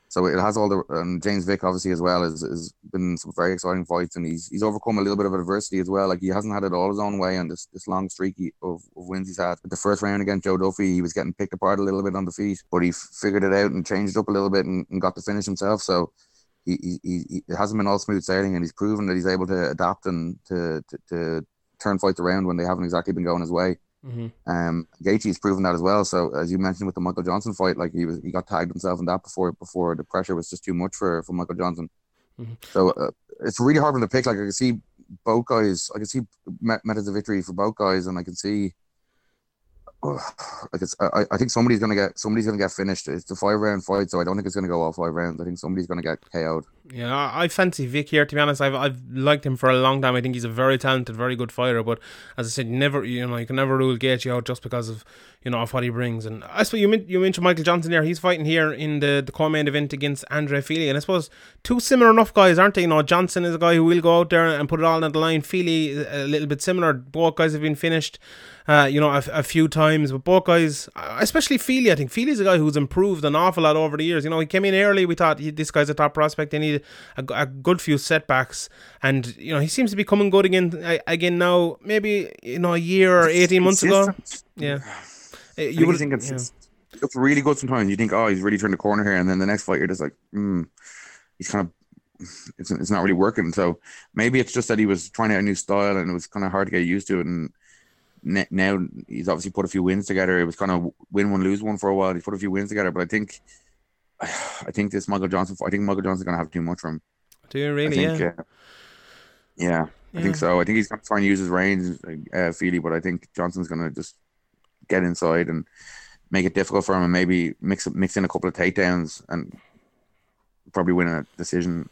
So it has all the and James Vick obviously as well has, has been some very exciting fights, and he's he's overcome a little bit of adversity as well. Like he hasn't had it all his own way on this this long streak of, of wins he's had. the first round against Joe Duffy, he was getting picked apart a little bit on the feet, but he figured it out and changed up a little bit and, and got the finish himself. So he, he, he, it hasn't been all smooth sailing, and he's proven that he's able to adapt and to, to, to turn fights around when they haven't exactly been going his way. Mm-hmm. Um, Gaethje's proven that as well. So as you mentioned with the Michael Johnson fight, like he was, he got tagged himself in that before before the pressure was just too much for for Michael Johnson. Mm-hmm. So uh, it's really hard for him to pick. Like I can see both guys. I can see methods of victory for both guys, and I can see *sighs* like it's, I, I think somebody's gonna get somebody's gonna get finished. It's a five round fight, so I don't think it's gonna go all five rounds. I think somebody's gonna get KO'd. Yeah, I fancy Vick here. To be honest, I've I've liked him for a long time. I think he's a very talented, very good fighter. But as I said, never you know you can never rule Gaethje out just because of you know of what he brings. And I suppose you you mentioned Michael Johnson there. He's fighting here in the the co-main event against Andre Fili, and I suppose two similar enough guys, aren't they? You know, Johnson is a guy who will go out there and put it all on the line. Fili a little bit similar. Both guys have been finished uh, you know, a, a, few times. But both guys, especially Fili, I think Fili's a guy who's improved an awful lot over the years. You know, he came in early. We thought this guy's a top prospect. They need a, a, good few setbacks, and you know, he seems to be coming good again. Again now, maybe you know, a year or eighteen months ago. Yeah, uh, you would think it's, yeah. it looks really good sometimes. You think, oh, he's really turned the corner here, and then the next fight, you're just like, hmm, he's kind of it's, it's not really working. So maybe it's just that he was trying out a new style and it was kind of hard to get used to it. And now he's obviously put a few wins together. It was kind of win one, lose one for a while. He put a few wins together, but I think, *sighs* I think this Michael Johnson. I think Michael Johnson's gonna have too much from. Do you really? Think, yeah. Uh, yeah. I think so. I think he's going to try and use his range, uh, Fili, but I think Johnson's going to just get inside and make it difficult for him, and maybe mix mix in a couple of takedowns and probably win a decision.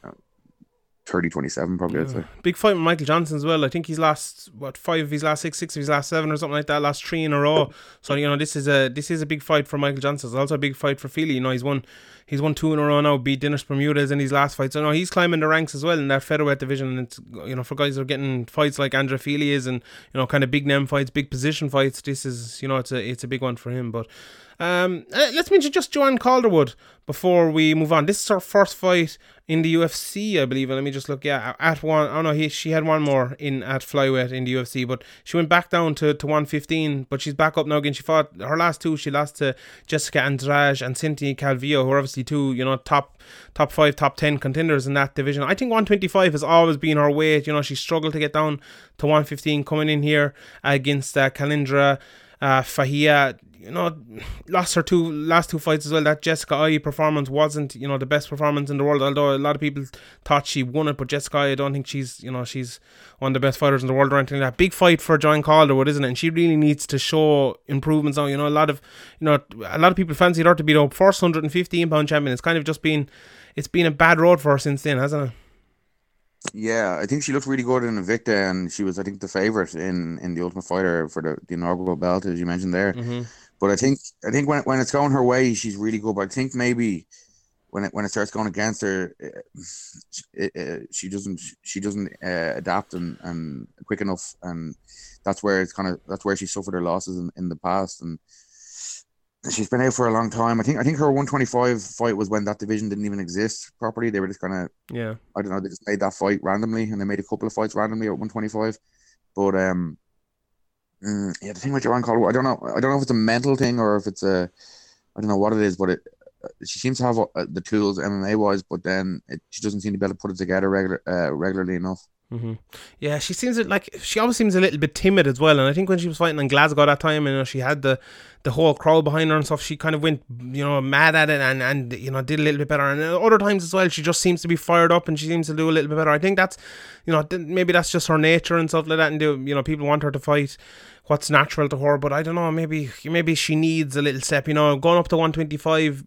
Uh, 30 27 probably yeah. I'd say. Big fight with Michael Johnson as well. I think he's lost what five of his last six, six of his last seven or something like that, last three in a row. So you know this is a this is a big fight for Michael Johnson. It's also a big fight for Fili. You know, he's won he's won two in a row now, beat Dennis Bermudez in his last fight. So no, he's climbing the ranks as well in that featherweight division. And it's you know, for guys who are getting fights like Andre Fili is and you know, kind of big name fights, big position fights, this is you know, it's a it's a big one for him. But um, uh, let's mention just Joanne Calderwood before we move on. This is her first fight in the UFC, I believe. Let me just look. Yeah, at one. Oh no, he, she had one more in at flyweight in the UFC, but she went back down to, to 115. But she's back up now again. She fought her last two. She lost to Jessica Andrade and Cynthia Calvillo, who are obviously two, you know, top top five, top ten contenders in that division. I think 125 has always been her weight. You know, she struggled to get down to 115 coming in here against uh, Kalindra uh, Faria you know, lost her two last two fights as well. That Jessica Eye performance wasn't, you know, the best performance in the world. Although a lot of people thought she won it, but Jessica I don't think she's, you know, she's one of the best fighters in the world or anything like that. Big fight for John Calderwood, isn't it? And she really needs to show improvements now. You know, a lot of, you know, a lot of people fancied her to be the first 115 pound champion. It's kind of just been, it's been a bad road for her since then, hasn't it? Yeah, I think she looked really good in Invicta, and she was, I think, the favorite in in the Ultimate Fighter for the, the inaugural belt, as you mentioned there. Mm-hmm. But I think I think when when it's going her way, she's really good. But I think maybe when it when it starts going against her, it, it, it, she doesn't she doesn't uh, adapt and, and quick enough, and that's where it's kind of that's where she suffered her losses in, in the past. And she's been out for a long time. I think I think her 125 fight was when that division didn't even exist properly. They were just kind of Yeah. I don't know. They just made that fight randomly, and they made a couple of fights randomly at 125. But um, mm, yeah, the thing with Joanne Calderwood, I don't know. I don't know if it's a mental thing or if it's a, I don't know what it is. But it, uh, she seems to have uh, the tools MMA wise, but then it, she doesn't seem to be able to put it together regular, uh, regularly enough. Hmm Yeah, she seems like she always seems a little bit timid as well. And I think when she was fighting in Glasgow that time, you know, she had the the whole crowd behind her and stuff. She kind of went, you know, mad at it and and you know did a little bit better. And other times as well, she just seems to be fired up and she seems to do a little bit better. I think that's, you know, maybe that's just her nature and stuff like that. And do you know people want her to fight what's natural to her, but I don't know. Maybe maybe she needs a little step. You know, going up to one twenty five,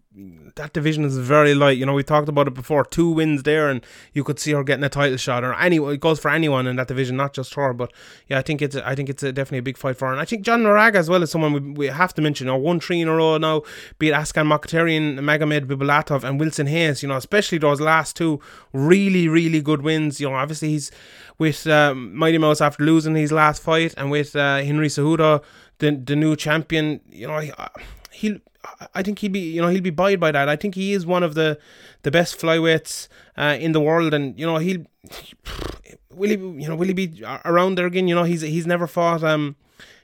that division is very light. You know, we talked about it before. Two wins there, and you could see her getting a title shot, or anyone. It goes for anyone in that division, not just her. But yeah, I think it's I think it's a, definitely a big fight for her. And I think John Moraga as well is someone we, we have to mention. Know, won three in a row now, beat Ashkan Mokhtarian, Magomed Bibulatov, and Wilson Reis. You know, especially those last two, really really good wins. You know, obviously he's with um, Mighty Mouse after losing his last fight, and with uh, Henry Cejudo, the the new champion. You know, he. I think he'll be, you know, he'll be buoyed by that. I think he is one of the, the best flyweights uh, in the world, and you know he'll, *sighs* will he, you know, will he be around there again? You know, he's he's never fought, um,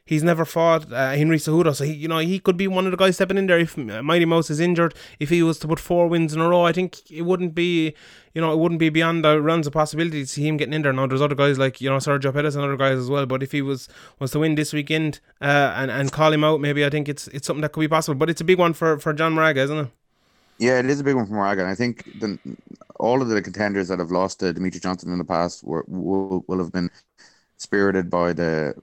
he's never fought uh, Henry Cejudo, so he, you know, he could be one of the guys stepping in there if Mighty Mouse is injured. If he was to put four wins in a row, I think it wouldn't be, you know, it wouldn't be beyond the realms of possibility to see him getting in there. Now there's other guys like you know Sergio Pettis and other guys as well, but if he was was to win this weekend uh, and and call him out, maybe I think it's it's something that could be possible. But it's a big one for for John Moraga, isn't it? Yeah, it is a big one for Moraga. And I think the, all of the contenders that have lost to Demetri Johnson in the past were, will, will have been spirited by the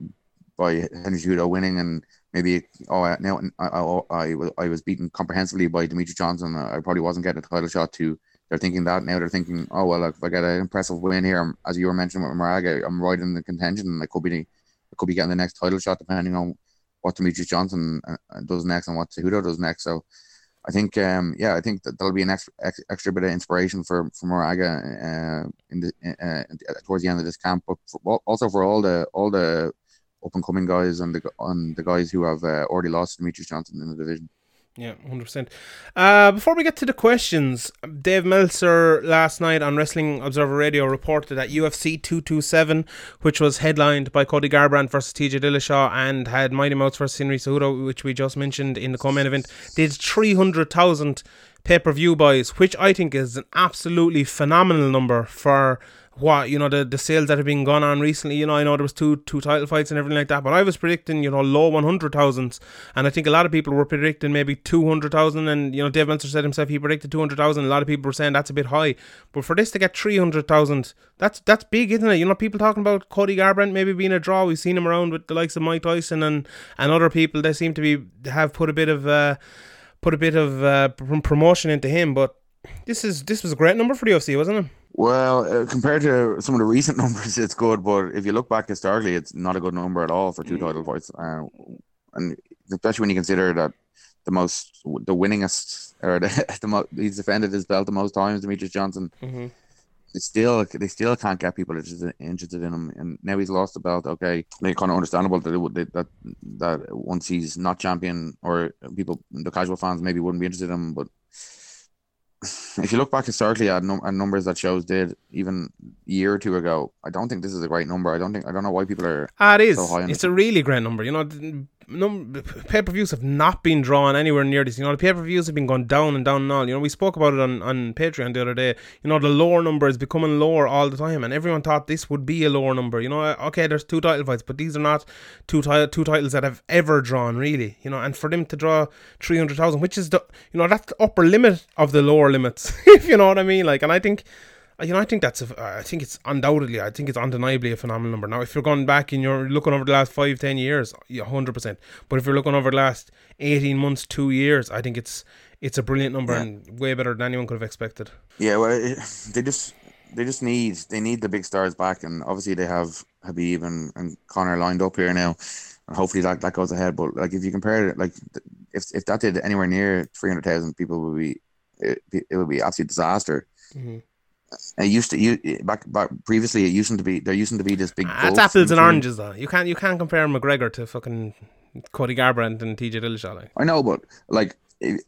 by Henry Cejudo winning and maybe oh now I, I, I, I was beaten comprehensively by Demetri Johnson. I probably wasn't getting a title shot to. They're thinking that now. They're thinking, oh well, if I get an impressive win here, I'm, as you were mentioning with Moraga, I'm right in the contention, and I could be, I could be getting the next title shot depending on what Demetri Johnson does next and what Cejudo does next. So I think, um, yeah, I think that there'll be an extra, extra bit of inspiration for for Moraga uh, in the uh, towards the end of this camp, but for, also for all the all the up and coming guys and the on the guys who have uh, already lost Demetrious Johnson in the division. Yeah, hundred percent. Uh, before we get to the questions, Dave Meltzer last night on Wrestling Observer Radio reported that UFC two two seven, which was headlined by Cody Garbrandt versus TJ Dillashaw and had Mighty Mouse versus Henry Cejudo, which we just mentioned in the co-main event, did three hundred thousand pay per view buys, which I think is an absolutely phenomenal number for what you know the, the sales that have been gone on recently. You know, I know there was two two title fights and everything like that, but I was predicting you know low one hundred thousands, and I think a lot of people were predicting maybe two hundred thousand. And you know, Dave Meltzer said himself he predicted two hundred thousand. A lot of people were saying that's a bit high, but for this to get three hundred thousand, that's that's big, isn't it? You know, people talking about Cody Garbrandt maybe being a draw. We've seen him around with the likes of Mike Tyson and and other people. They seem to be have put a bit of uh, put a bit of uh, promotion into him, but. This is this was a great number for the UFC, wasn't it? Well, uh, compared to some of the recent *laughs* numbers, it's good. But if you look back historically, it's not a good number at all for two title fights. Uh, and especially when you consider that the most, the winningest, or *laughs* the, the most, he's defended his belt the most times, Demetrious Johnson. Mm-hmm. They still, they still can't get people interested, interested in him, and now he's lost the belt. Okay, like kind of understandable that it, that that once he's not champion, or people, the casual fans maybe wouldn't be interested in him, but *laughs* if you look back historically at, num- at numbers that shows did even a year or two ago, I don't think this is a great number. I don't think I don't know why people are. Ah, it is. So it's a really great number. You know, num- pay per views have not been drawn anywhere near this. You know, the pay per views have been going down and down and all. You know, we spoke about it on, on Patreon the other day. You know, the lower number is becoming lower all the time, and everyone thought this would be a lower number. You know, uh, okay, there's two title fights, but these are not two ti- two titles that have ever drawn really. You know, and for them to draw three hundred thousand, which is the you know that's the upper limit of the lower limits, *laughs* if you know what I mean. Like, and I think you know, I think that's a, I think it's undoubtedly, I think it's undeniably a phenomenal number. Now, if you're going back and you're looking over the last five, ten years, hundred percent. But if you're looking over the last eighteen months, two years, I think it's it's a brilliant number yeah. and way better than anyone could have expected. Yeah, well, it, *laughs* they just they just need they need the big stars back, and obviously they have Khabib and, and Conor lined up here now, and hopefully that, that goes ahead. But like if you compare it, like if if that did anywhere near three hundred thousand, people would be it, it would be absolute disaster. Mm-hmm. It used to you back back previously. It used to be there used to be this big. That's apples and oranges, though. You can't you can't compare McGregor to fucking Cody Garbrandt and TJ Dillashaw. Like. I know, but like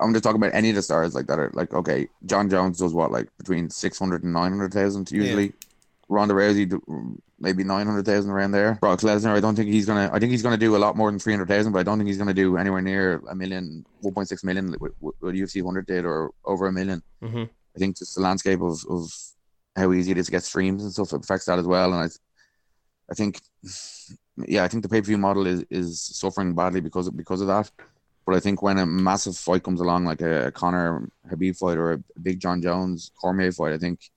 I'm just talking about any of the stars like that are like okay, Jon Jones does what like between 600 and 900,000 usually. Ronda Rousey do- maybe 900,000 around there. Brock Lesnar, I don't think he's gonna. I think he's gonna do a lot more than 300,000, but I don't think he's gonna do anywhere near a million, 1.6 million what, UFC 100 did or over a million. Mhm. I think just the landscape of, of how easy it is to get streams and stuff affects that as well. And I, I think, yeah, I think the pay per view model is, is suffering badly because of because of that. But I think when a massive fight comes along, like a, Conor Khabib fight or a big Jon Jones Cormier fight, I think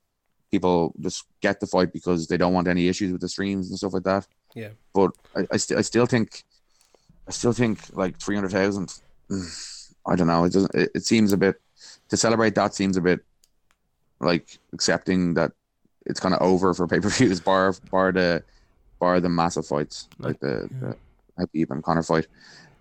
people just get the fight because they don't want any issues with the streams and stuff like that. Yeah. But I, I, st- I still think, I still think like three hundred thousand. *sighs* I don't know. It doesn't. It, it seems a bit to celebrate. That seems a bit like accepting that it's kind of over for pay per views, bar bar the bar the massive fights like the, the Khabib and Conor fight.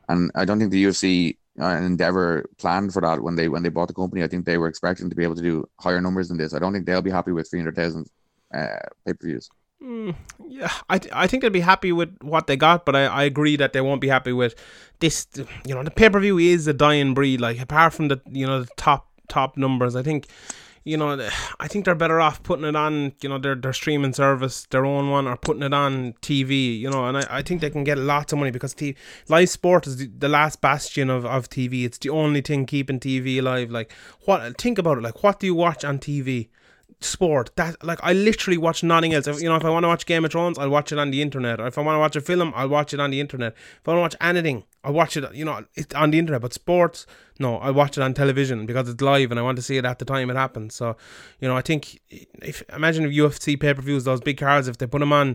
And I don't think the UFC uh, and Endeavor planned for that when they when they bought the company. I think they were expecting to be able to do higher numbers than this. I don't think they'll be happy with three hundred thousand uh, pay per views. Mm, yeah, I, th- I think they'll be happy with what they got, but I, I agree that they won't be happy with this. You know, the pay per view is a dying breed. Like apart from the you know the top top numbers, I think you know I think they're better off putting it on you know their their streaming service, their own one, or putting it on TV. You know, and I, I think they can get lots of money because t- live sport is the, the last bastion of, of TV. It's the only thing keeping TV alive. Like what? Think about it. Like what do you watch on TV? sport that like I literally watch nothing else. If, you know, if I want to watch Game of Thrones, I'll watch it on the internet. Or if I want to watch a film, I'll watch it on the internet. If I want to watch anything, I'll watch it. You know, it's on the internet. But sports, no, I watch it on television because it's live and I want to see it at the time it happens. So, you know, I think if imagine if UFC pay per views, those big cards, if they put them on,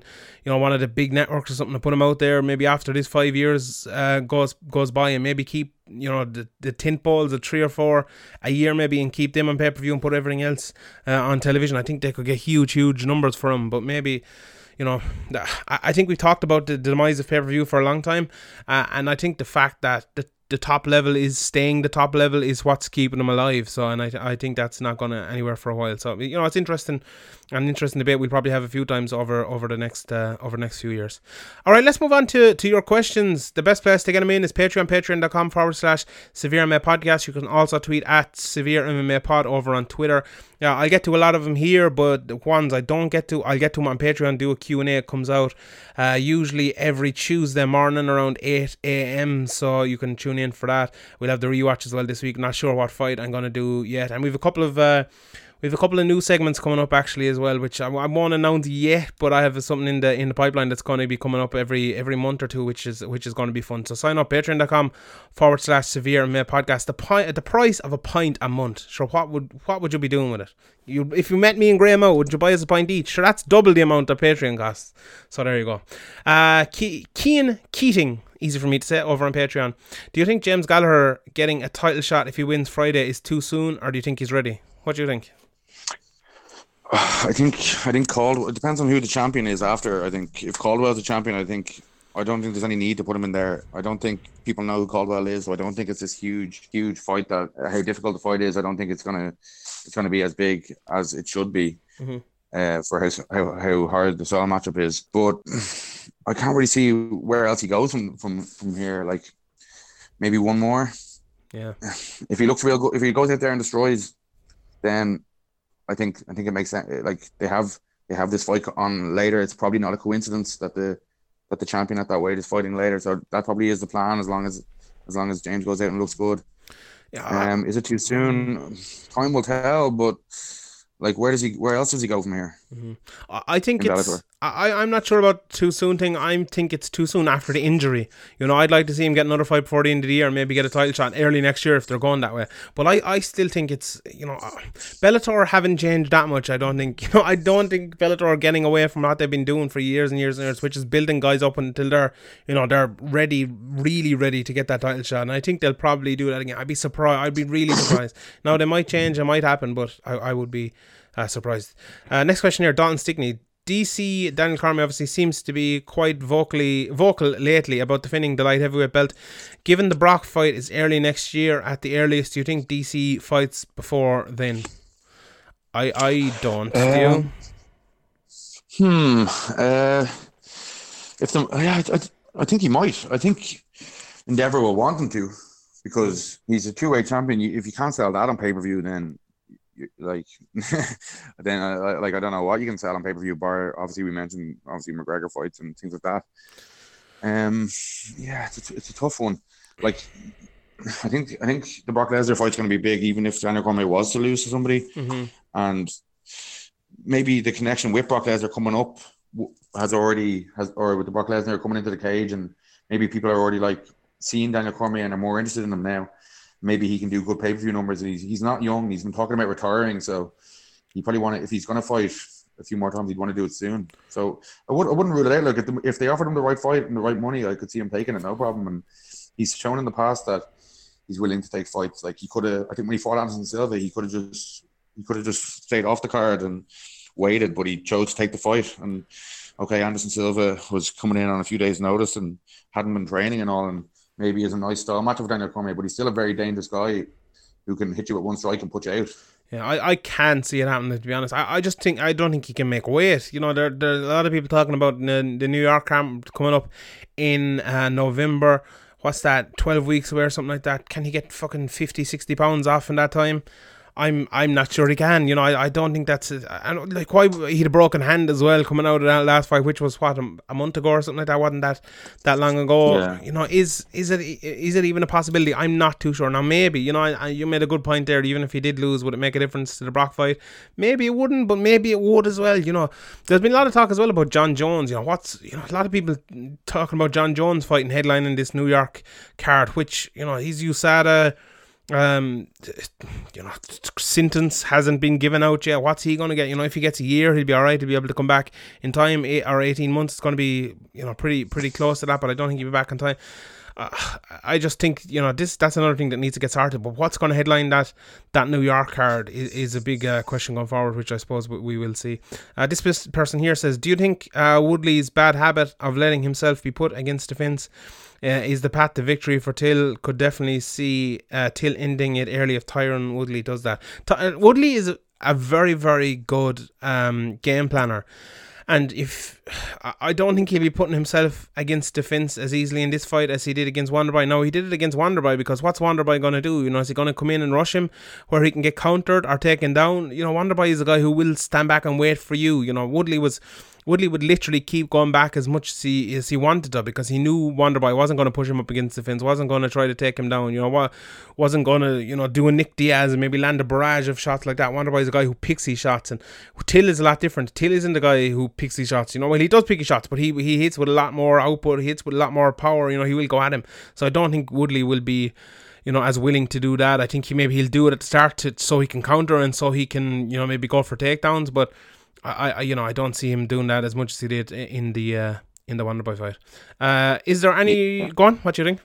you know, one of the big networks or something, to put them out there, maybe after this five years uh, goes goes by, and maybe keep you know the the tentpoles of three or four a year maybe and keep them on pay per view and put everything else uh, on television. I think they could get huge, huge numbers for them. But maybe, you know, I, think we talked about the demise of pay per view for a long time, uh, and I think the fact that the the top level is staying the top level is what's keeping them alive. So, and I, I think that's not going to anywhere for a while. So, you know, it's interesting, an interesting debate. We'll probably have a few times over over the next uh, over the next few years. All right, let's move on to to your questions. The best place to get them in is Patreon, patreon.com forward slash Severe MMA Podcast. You can also tweet at Severe MMA Pod over on Twitter. Yeah, I'll get to a lot of them here, but the ones I don't get to, I'll get to them on Patreon. Do a Q and A. It comes out uh, usually every Tuesday morning around eight a.m. So you can tune in for that. We'll have the rewatch as well this week. Not sure what fight I'm gonna do yet, and we've a couple of. Uh, we have a couple of new segments coming up actually as well, which I, I won't announce yet, but I have something in the in the pipeline that's going to be coming up every every month or two, which is which is going to be fun. So sign up patreon.com forward slash severe MMA podcast. The pint at the price of a pint a month. Sure, what would what would you be doing with it? You if you met me and Graham out, would you buy us a pint each? Sure, that's double the amount of Patreon costs. So there you go. Uh, Ke- Kean Keating. Easy for me to say over on Patreon. Do you think James Gallagher getting a title shot if he wins Friday is too soon, or do you think he's ready? What do you think? *sighs* I think I think Caldwell. It depends on who the champion is after. I think if Caldwell's the champion, I think I don't think there's any need to put him in there. I don't think people know who Caldwell is, so I don't think it's this huge, huge fight that how difficult the fight is. I don't think it's gonna it's gonna be as big as it should be Mhm. uh, for how, how how hard the style matchup is. But *sighs* I can't really see where else he goes from from from here. Like maybe one more. Yeah. *sighs* If he looks real good, if he goes out there and destroys, then I think I think it makes sense. Like they have they have this fight on later. It's probably not a coincidence that the that the champion at that weight is fighting later. So that probably is the plan as long as as long as James goes out and looks good. Yeah, Um, is it too soon? Time will tell. But like, where does he? Where else does he go from here? I I think it's. Bellator. I, I'm not sure about too soon thing. I think it's too soon after the injury. You know, I'd like to see him get another fight before the end of the year, maybe get a title shot early next year if they're going that way. But I, I still think it's you know, uh, Bellator haven't changed that much. I don't think *laughs* you know. I don't think Bellator are getting away from what they've been doing for years and years and years, which is building guys up until they're you know they're ready, really ready to get that title shot. And I think they'll probably do that again. I'd be surprised. I'd be really surprised. now they might change. It might happen, but I, I would be uh, surprised. Uh, next question here, Dalton Stickney. DC Daniel Cormier obviously seems to be quite vocally vocal lately about defending the light heavyweight belt. Given the Brock fight is early next year at the earliest, do you think DC fights before then? I I don't. do? Um, Hmm. Uh, if the yeah, I, I, I think he might. I think Endeavor will want him to because he's a two way champion. If you can't sell that on pay per view, then like *laughs* then uh, like I don't know what you can sell on pay per view. Bar obviously we mentioned obviously McGregor fights and things like that. Um, yeah, it's a, it's a tough one. Like I think I think the Brock Lesnar fight's going to be big, even if Daniel Cormier was to lose to somebody, Mm-hmm. and maybe the connection with Brock Lesnar coming up has already has or with the Brock Lesnar coming into the cage, and maybe people are already like seeing Daniel Cormier and are more interested in him now. Maybe he can do good pay per view numbers, and he's he's not young. He's been talking about retiring, so he probably want to if he's going to fight a few more times, he'd want to do it soon. So I would I wouldn't rule it out. Like if, the, if they offered him the right fight and the right money, I could see him taking it, no problem. And he's shown in the past that he's willing to take fights. Like he could have, I think when he fought Anderson Silva, he could have just he could have just stayed off the card and waited, but he chose to take the fight. And okay, Anderson Silva was coming in on a few days' notice and hadn't been training and all, and maybe is a nice style match with Daniel Cormier, but he's still a very dangerous guy who can hit you with one strike and put you out. Yeah, I, I can't see it happening. To be honest, I, I just think I don't think he can make weight. You know, there there's a lot of people talking about the, the New York camp coming up in uh, November. What's that? Twelve weeks away or something like that. Can he get fucking 50, 60 pounds off in that time? I'm I'm not sure he can. You know, I, I don't think that's don't, like why he had a broken hand as well coming out of that last fight, which was what a, a month ago or something like that. wasn't that that long ago? Yeah. You know, is is it is it even a possibility? I'm not too sure. Now maybe you know, I, I, you made a good point there. Even if he did lose, would it make a difference to the Brock fight? Maybe it wouldn't, but maybe it would as well. You know, there's been a lot of talk as well about Jon Jones. You know, what's you know a lot of people talking about Jon Jones fighting headlining this New York card, which you know he's USADA um you know sentence hasn't been given out yet. What's he going to get? You know if he gets a year he'll be all right he'll be able to come back in time eight or 18 months. It's going to be you know pretty pretty close to that but i don't think he'll be back in time. Uh, I just think you know this that's another thing that needs to get started. But what's going to headline that that New York card is, is a big uh, question going forward, which I suppose we, will see. Uh, this person here says, "Do you think uh, Woodley's bad habit of letting himself be put against defence uh, is the path to victory for Till? Could definitely see uh, Till ending it early if Tyron Woodley does that. Ty- uh, Woodley is a, very very good um, game planner." And if *sighs* I- don't think he'll be putting himself against defense as easily in this fight as he did against Wonderboy. No, he did it against Wonderboy because what's Wonderboy going to do? You know, is he going to come in and rush him where he can get countered or taken down? You know, Wonderboy is a guy who will stand back and wait for you. You know, Woodley was Woodley would literally keep going back as much as he as he wanted to because he knew Wonderboy wasn't going to push him up against the fence, wasn't going to try to take him down. You know what? Wasn't going to you know do a Nick Diaz and maybe land a barrage of shots like that. Wonderboy is a guy who picks his shots, and Till is a lot different. Till isn't the guy who picks his shots. You know, well he does pick his shots, but he he hits with a lot more output. He hits with a lot more power. You know, he will go at him. So I don't think Woodley will be you know, as willing to do that. I think he maybe he'll do it at the start to, so he can counter and so he can, you know, maybe go for takedowns. But I, I you know, I don't see him doing that as much as he did in the uh, in the Wonderboy fight. Uh, is there any? Go on. What do you think?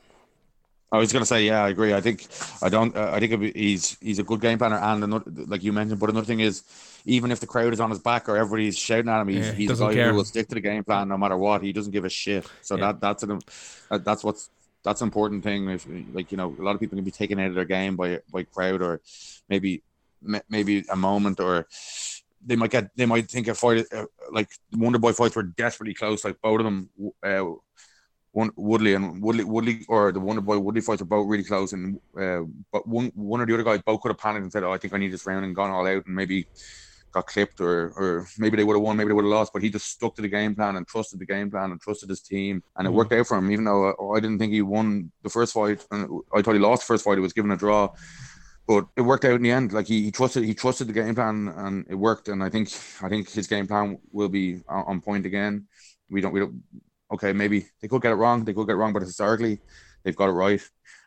I was gonna say, yeah, I agree. I think I don't. Uh, I think he's he's a good game planner, and another, like you mentioned. But another thing is, even if the crowd is on his back or everybody's shouting at him, he's, Yeah, he he's a guy care. who will stick to the game plan no matter what. He doesn't give a shit. So Yeah. that that's an uh, that's what's that's an important thing. If like you know, a lot of people can be taken out of their game by by crowd or maybe maybe a moment or they might get they might think a fight uh, like Wonder Boy fights were desperately close. Like both of them, uh, one Woodley and Woodley Woodley or the Wonder Boy Woodley fights are both really close, and uh, but one one or the other guys both could have panicked and said, "Oh, I think I need this round," and gone all out, and maybe got clipped, or or maybe they would have won, maybe they would have lost, but he just stuck to the game plan and trusted the game plan and trusted his team, and it Mhm. worked out for him. Even though uh, I didn't think he won the first fight, and I thought he lost the first fight, he was given a draw. But it worked out in the end. Like he, he trusted, he trusted the game plan, and it worked. And I think, I think his game plan will be on, on point again. We don't, we don't. Okay, maybe they could get it wrong. They could get it wrong, but historically, they've got it right, and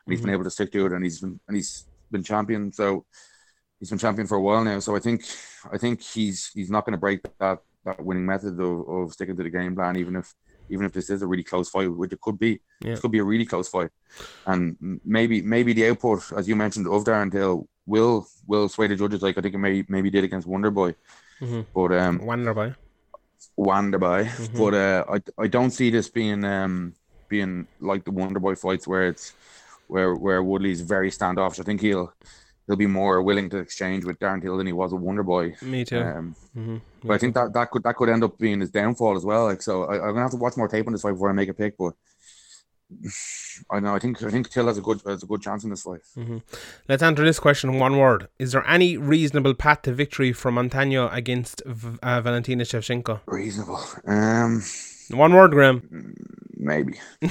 he's mm-hmm. been able to stick to it, and he's been, and he's been champion. So he's been champion for a while now. So I think, I think he's he's not going to break that that winning method of, of sticking to the game plan, even if even if this is a really close fight, which it could be. Yeah. It could be a really close fight, and maybe maybe the output, as you mentioned, of Darren Till will will sway the judges. Like I think it may maybe did against Wonder Boy, Mhm. but um, Wonderboy. Wonderboy. Mhm. But uh, I I don't see this being um being like the Wonder Boy fights where it's where where Woodley's very standoffish. I think he'll he'll be more willing to exchange with Darren Till than he was with Wonder Boy. Me too. Um, hmm but I think that, that could that could end up being his downfall as well. Like so, I, I'm gonna have to watch more tape on this fight before I make a pick. But *sighs* I know. I think I think Till has a good has a good chance in this fight. Let's answer this question in one word. Is there any reasonable path to victory for Montano against V- uh, Valentina Shevchenko? Reasonable. Um, One word, Graham. maybe. *laughs*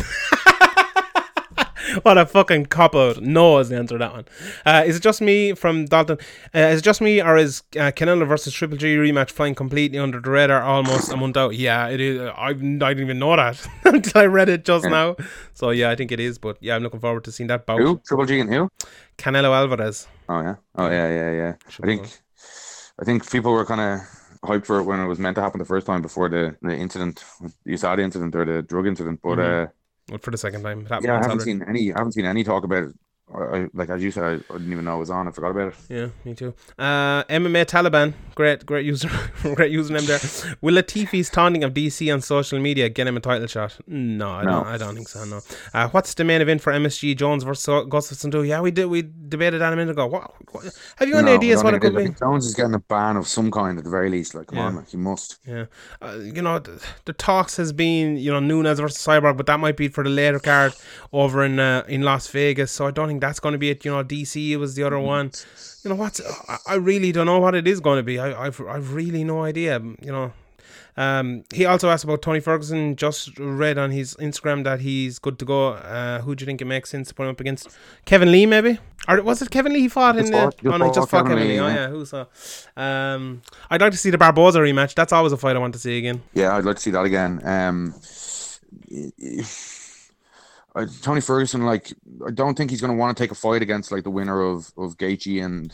*laughs* What a fucking cop out. No is the answer to that one. Uh, is it just me from Dalton? Uh, is it just me or is uh, Canelo versus Triple G rematch flying completely under the radar almost a month out? Yeah, it is. I, I didn't even know that *laughs* until I read it just now. So yeah, I think it is. But yeah, I'm looking forward to seeing that bout. Who? Triple G and who? Canelo Alvarez. Oh yeah. Oh yeah, yeah, yeah. I Triple think I think people were kind of hyped for it when it was meant to happen the first time before the, the incident, the USADA incident or the drug incident. But uh, Well, for the second time. Yeah, I haven't seen any. I haven't seen any talk about it. I, like as you said, I, I didn't even know it was on. I forgot about it. Yeah, me too. Uh, MMA Taliban, great, great user, *laughs* great username there. Will Latifi's taunting of DC on social media get him a title shot? No, I No. don't. I don't think so. No. Uh, what's the main event for MSG Jones versus Gustafsson? Do yeah, we did. We debated that a minute ago. What? what have you any No, ideas what it could be? Jones is getting a ban of some kind at the very least. Like, come on, Yeah. man, he must. Yeah, uh, you know, the, the talks has been you know Nunes versus Cyborg, but that might be for the later card over in uh, in Las Vegas. So I don't think that's going to be it. You know, DC was the other one. You know what? I, really don't know what it is going to be. I I've I've really no idea. You know. Um, he also asked about Tony Ferguson. Just read on his Instagram that he's good to go. Uh, who do you think it makes sense to put him up against? Kevin Lee, maybe? Or was it Kevin Lee he fought Just in the? just oh no, just fought Kevin Lee. Lee, Oh yeah. yeah, who saw? Um, I'd like to see the Barboza rematch. That's always a fight I want to see again. Yeah, I'd like to see that again. Um, I, Tony Ferguson, like, I don't think he's going to want to take a fight against like the winner of of Gaethje and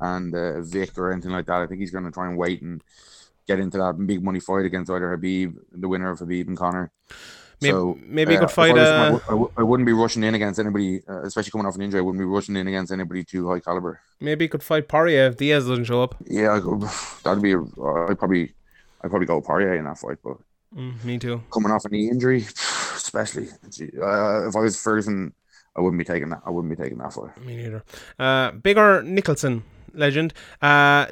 and uh, Vick or anything like that. I think he's going to try and wait and get into that big money fight against either Khabib, the winner of Khabib and Conor. Maybe- so maybe he could fight. I was uh, I, w- I, w- I wouldn't be rushing in against anybody, uh, especially coming off an injury. I wouldn't be rushing in against anybody too high caliber. Maybe he could fight Poirier if Diaz doesn't show up. Yeah, I go- *sighs* that'd be. A, I'd probably, I'd probably go Poirier in that fight, but Mm, me too. coming off a knee injury, *sighs* especially uh, if I was Ferguson, I wouldn't be taking that. I wouldn't be taking that fight. Me neither. Uh, Bigger Nicholson, legend. Uh,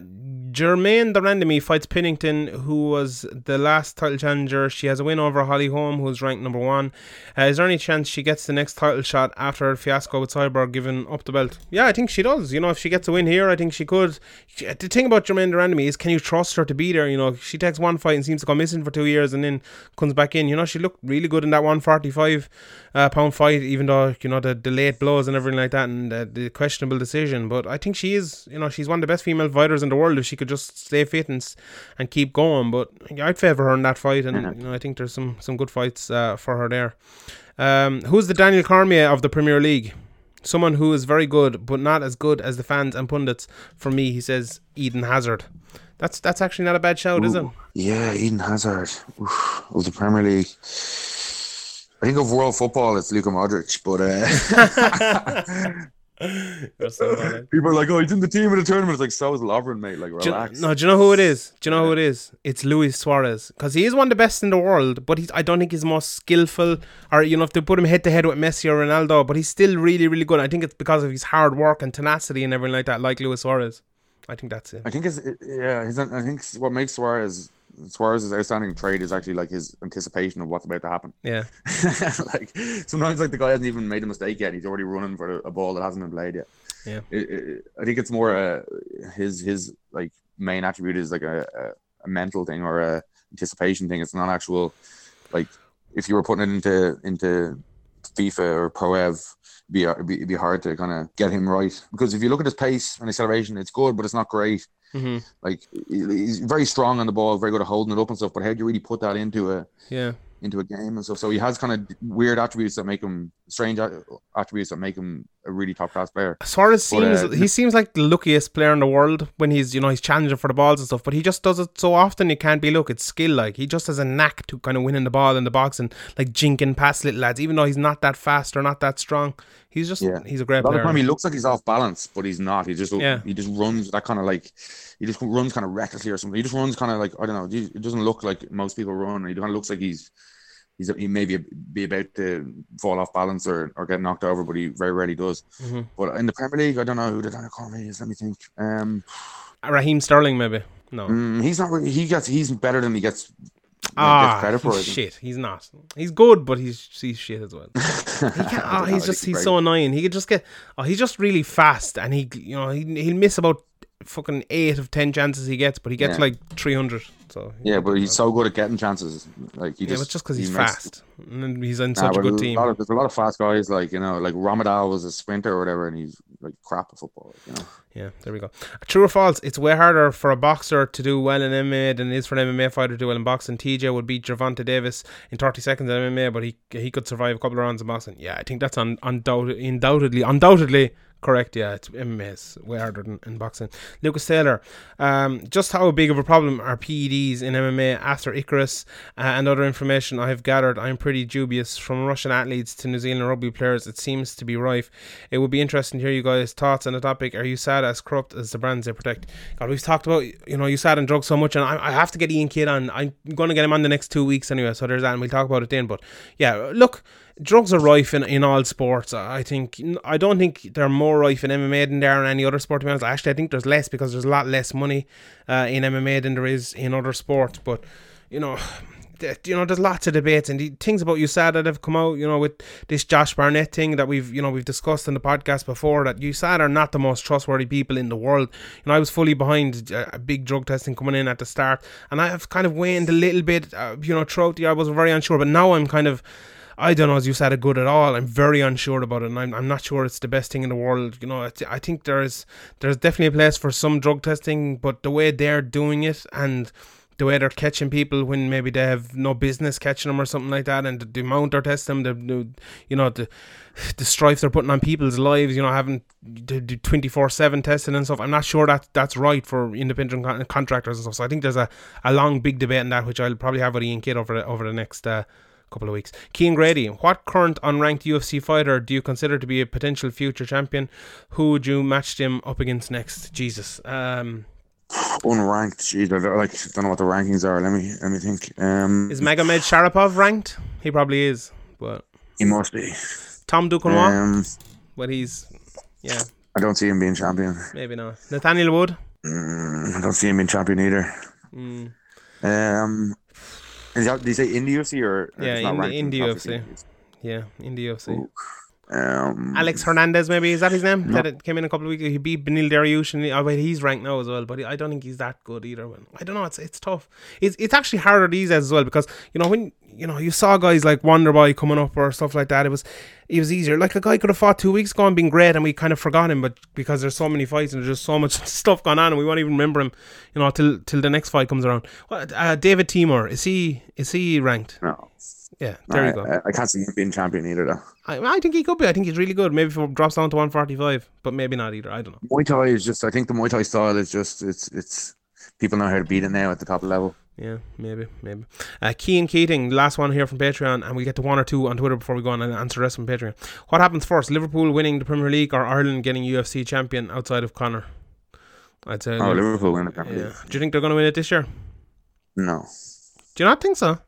Germaine de Randamie fights Pennington, who was the last title challenger. She has a win over Holly Holm, who's ranked number one. Uh, is there any chance she gets the next title shot after her fiasco with Cyborg giving up the belt? Yeah, I think she does. You know, if she gets a win here, I think she could. The thing about Germaine de Randamie is, can you trust her to be there? You know, she takes one fight and seems to go missing for two years and then comes back in. You know, she looked really good in that 145 uh, pound fight, even though, you know, the, the late blows and everything like that and uh, the questionable decision. But I think she is, you know, she's one of the best female fighters in the world if she could just stay fit and, and keep going. But I'd favour her in that fight, and you know, I think there's some, some good fights uh, for her there. Um, who's the Daniel Cormier of the Premier League? Someone who is very good, but not as good as the fans and pundits. For me, he says Eden Hazard. That's that's actually not a bad shout, is it? Yeah, Eden Hazard Oof, of the Premier League. I think of world football, it's Luka Modric, but uh, You're so bad. People are like, "Oh, he's in the team in the tournament." It's like, so is Lovren, mate. Like, Do you- relax. no, do you know who it is? Do you know who it is? It's Luis Suarez because he is one of the best in the world, but he's I don't think he's the most skillful. Or you know, if they put him head to head with Messi or Ronaldo, but he's still really, really good. I think it's because of his hard work and tenacity and everything like that, like Luis Suarez. I think that's it. I think it's it- yeah. His, I think what makes Suarez Suarez's outstanding trade is actually like his anticipation of what's about to happen. Yeah, *laughs* like sometimes, like the guy hasn't even made a mistake yet. He's already running for a ball that hasn't been played yet. Yeah. It, it, I think it's more uh, his his like main attribute is like a, a, a mental thing or a anticipation thing. It's not actual like if you were putting it into into FIFA or Pro Ev, it'd be be, be hard to kind of get him right because if you look at his pace and acceleration, it's good, but it's not great. hmm Like he's very strong on the ball, very good at holding it up and stuff. But how do you really put that into a yeah. into a game and stuff. So he has kind of weird attributes that make him strange attributes that make him a really top class player. Suarez But, seems uh, he seems like the luckiest player in the world when he's you know he's challenging for the balls and stuff, but he just does it so often it can't be look. It's skill like he just has a knack to kind of winning the ball in the box and like jinking past little lads, even though he's not that fast or not that strong. He's just Yeah. he's a great A lot of player. the time he looks like he's off balance, but he's not. He just Yeah. he just runs that kind of like he just runs kind of recklessly or something. He just runs kind of like I don't know. It doesn't look like most people run. He kind of looks like he's he's he may be, be about to fall off balance or, or get knocked over, but he very rarely does. Mhm. But in the Premier League, I don't know who the Daniel Cormier is. Let me think. Um, *sighs* Raheem Sterling maybe no. mm, he's not. Really, he gets. He's better than he gets Ah, credit for he's shit. He's not. He's good, but he's he's shit as well. He *laughs* oh, he's just he's so annoying. He could just get. Oh, he's just really fast, and he you know he he'll miss about fucking eight of ten chances he gets, but he gets Yeah. like three hundred. So Yeah, but he's so good at getting chances. Like he yeah, just but just because he's makes- fast, and he's in Nah, such a good team. lot of- there's a lot of fast guys, like you know, like Ramadal was a sprinter or whatever, and he's like crap at football. You know, Yeah, there we go. True or false? It's way harder for a boxer to do well in MMA than it is for an MMA fighter to do well in boxing. TJ would beat Gervonta Davis in 30 seconds in MMA, but he he could survive a couple of rounds in boxing. Yeah, I think that's un, undoubt, undoubtedly, undoubtedly correct. Yeah, it's MMA is way harder than in boxing. Lucas Taylor, um, just how big of a problem are PEDs in MMA after Icarus uh, and other information I have gathered? I'm pretty dubious. From Russian athletes to New Zealand rugby players, it seems to be rife. It would be interesting to hear you guys' thoughts on the topic. Are USADA as corrupt as the brands they protect? God, we've talked about you know USADA and drugs so much, and I, I have to get Ian Kidd on. I'm going to get him on the next two weeks anyway. So there's that, and we'll talk about it then. But yeah, look, drugs are rife in, in all sports. I think I don't think they're more rife in MMA than there in any other sport. To be honest, actually, I think there's less because there's a lot less money uh, in MMA than there is in other sports. But you know. You know, there's lots of debates and the things about USADA that have come out. You know, with this Josh Barnett thing that we've, you know, we've discussed in the podcast before. That USADA are not the most trustworthy people in the world. You know, I was fully behind uh, a big drug testing coming in at the start, and I have kind of waned a little bit. Uh, you know, throughout the year, I was very unsure, but now I'm kind of. I don't know as you said it good at all. I'm very unsure about it, and I'm, I'm not sure it's the best thing in the world. You know, I, I think there's there's definitely a place for some drug testing, but the way they're doing it and the way they're catching people when maybe they have no business catching them or something like that, and the, the amount they're testing them, the, you know the the strife they're putting on people's lives, you know, having the twenty four seven testing and stuff. I'm not sure that that's right for independent con- contractors and stuff. So I think there's a, a long big debate in that, which I'll probably have with Ian Kidd over the, over the next. Uh, couple of weeks. Keane Grady, what current unranked UFC fighter do you consider to be a potential future champion? Who would you match him up against next? Jesus. Um, unranked. Jeez, I don't, like don't know what the rankings are. Let me let me think. Um, is Magomed Sharapov ranked? He probably is, but he must be. Tom Duquesnoy, Um, but he's yeah, I don't see him being champion. maybe not. Nathaniel Wood, Mm, I don't see him being champion either. mm, Um, is that, did you say in the UFC or? or Yeah, it's not in in obviously? yeah, in the UFC. Ooh. Um, Alex Hernandez, maybe is that his name? That it came in a couple of weeks. He beat Beneil Dariush, and he, oh, wait, he's ranked now as well. But I don't think he's that good either. I don't know. It's it's tough. It's it's actually harder these days as well because you know when you know you saw guys like Wonderboy coming up or stuff like that. It was it was easier. Like a guy could have fought two weeks ago and been great, and we kind of forgot him. But because there's so many fights and there's just so much *laughs* stuff going on, and we won't even remember him. You know till till the next fight comes around. Uh, David Teymur is he is he ranked? no, Yeah, there I, you go. I, I can't see him being champion either. Though. I, I think he could be. I think he's really good. Maybe if it drops down to 145, but maybe not either. I don't know. Muay Thai is just. I think the Muay Thai style is just. It's it's people know how to beat it now at the top level. Yeah, maybe, maybe. Uh, Keating, last one here from Patreon, and we get to one or two on Twitter before we go on and answer the rest from Patreon. What happens first, Liverpool winning the Premier League or Ireland getting UFC champion outside of Conor? I'd say. Oh, Liv- Liverpool win the Premier yeah. League. Do you think they're going to win it this year? No, Do you not think so?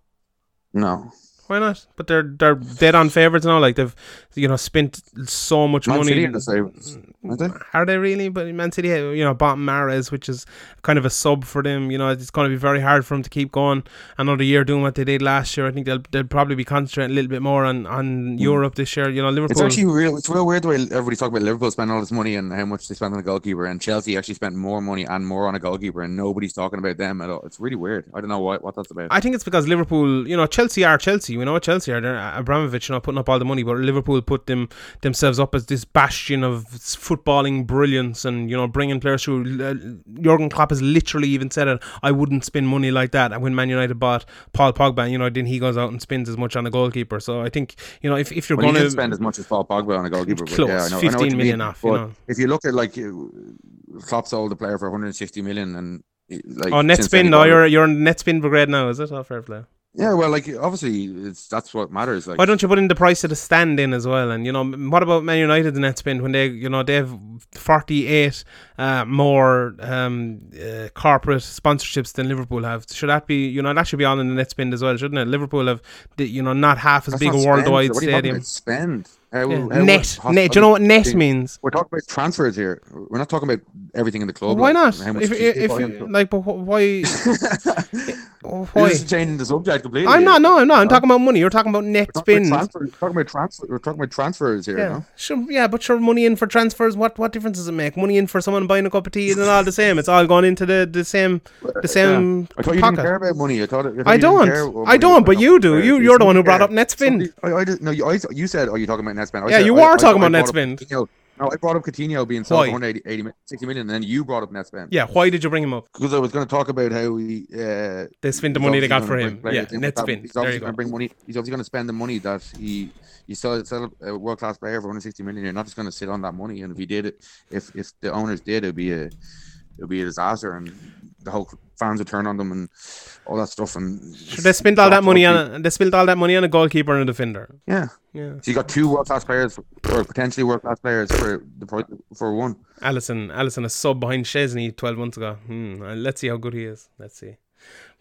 no. Why not? But they're they're dead on favourites now. Like they've you know spent so much Man money. City are the favourites, aren't they? Are they really? But Man City, you know, bought Mahrez, which is kind of a sub for them. You know, it's going to be very hard for them to keep going another year doing what they did last year. I think they'll they'll probably be concentrating a little bit more on on mm. Europe this year. You know, Liverpool. It's actually real. It's real weird the way everybody talk about Liverpool spending all this money and how much they spent on a goalkeeper, and Chelsea actually spent more money and more on a goalkeeper, and nobody's talking about them at all. It's really weird. I don't know what what that's about. I think it's because Liverpool, you know, Chelsea are Chelsea. We know what Chelsea are. They're Abramovich, not putting up all the money, but Liverpool put them themselves up as this bastion of footballing brilliance, and you know, bringing players through. Uh, Jurgen Klopp has literally even said it. I wouldn't spend money like that. And when Man United bought Paul Pogba, you know, then he goes out and spends as much on a goalkeeper. So I think, you know, if if you're well, going to spend as much as Paul Pogba on a goalkeeper, Close, yeah, I know, I know what 15 you million mean. off, you know. if you look at like Klopp sold the player for 160 million, and like oh net since then he spin, bought you're you're net spin brigade now, is it? Oh, fair play. Yeah, well, like obviously it's that's what matters. Like Why don't you put in the price of the stand in as well? And you know, what about Man United United's net spend when they, you know, they have forty eight uh, more um, uh, corporate sponsorships than Liverpool have? Should that be, you know, that should be on in the net spend as well, shouldn't it? Liverpool have, the, you know, not half as That's big a worldwide spend. What are you stadium. Spend. How, Yeah. how Net, net. Do you know what net means? We're talking about transfers here. We're not talking about everything in the club. why like, not? If, if, if like, but why? *laughs* *laughs* wh- Why? This is changing the subject completely. I'm not. No, I'm not. I'm talking about money. You're talking about net We're talking about transfer- we're talking about transfer. We're talking about transfers here. Yeah, No? sure. Yeah, but sure, money in for transfers. What what difference does it make? Money in for someone buying a cup of tea isn't all the same. It's all gone into the the same the same Yeah. I thought you pocket. didn't care about money. I thought. I, thought I don't. I don't, but you do. You- you you're the one who brought up net spin. Somebody- I, I no, you, I, you said, "Oh, you're talking about net spin?" I Yeah, said, you are talking about net spin. up spend. Coutinho. No, I brought up Coutinho being sold Why? for 180, 80, 60 million, and then you brought up net spend. Yeah, why did you bring him up? Because I was going to talk about how we. Uh, They spent the money they got for him. players Yeah, in net with that- spend. He's There obviously going to bring money. He's obviously going to spend the money that he. You sell, sell a world class player for 160 million. You're not just going to sit on that money. And if he did it, if if the owners did, it'd be a it'd be a disaster, and the whole fans would turn on them and all that stuff. And Sure, they spent all that money on. They spent all that money on a goalkeeper and a defender. Yeah. Yeah, So you got two world class players, or potentially world class players for the price for one. Alisson, Alisson, a sub behind Szczesny twelve months ago. Hmm. Let's see how good he is. Let's see.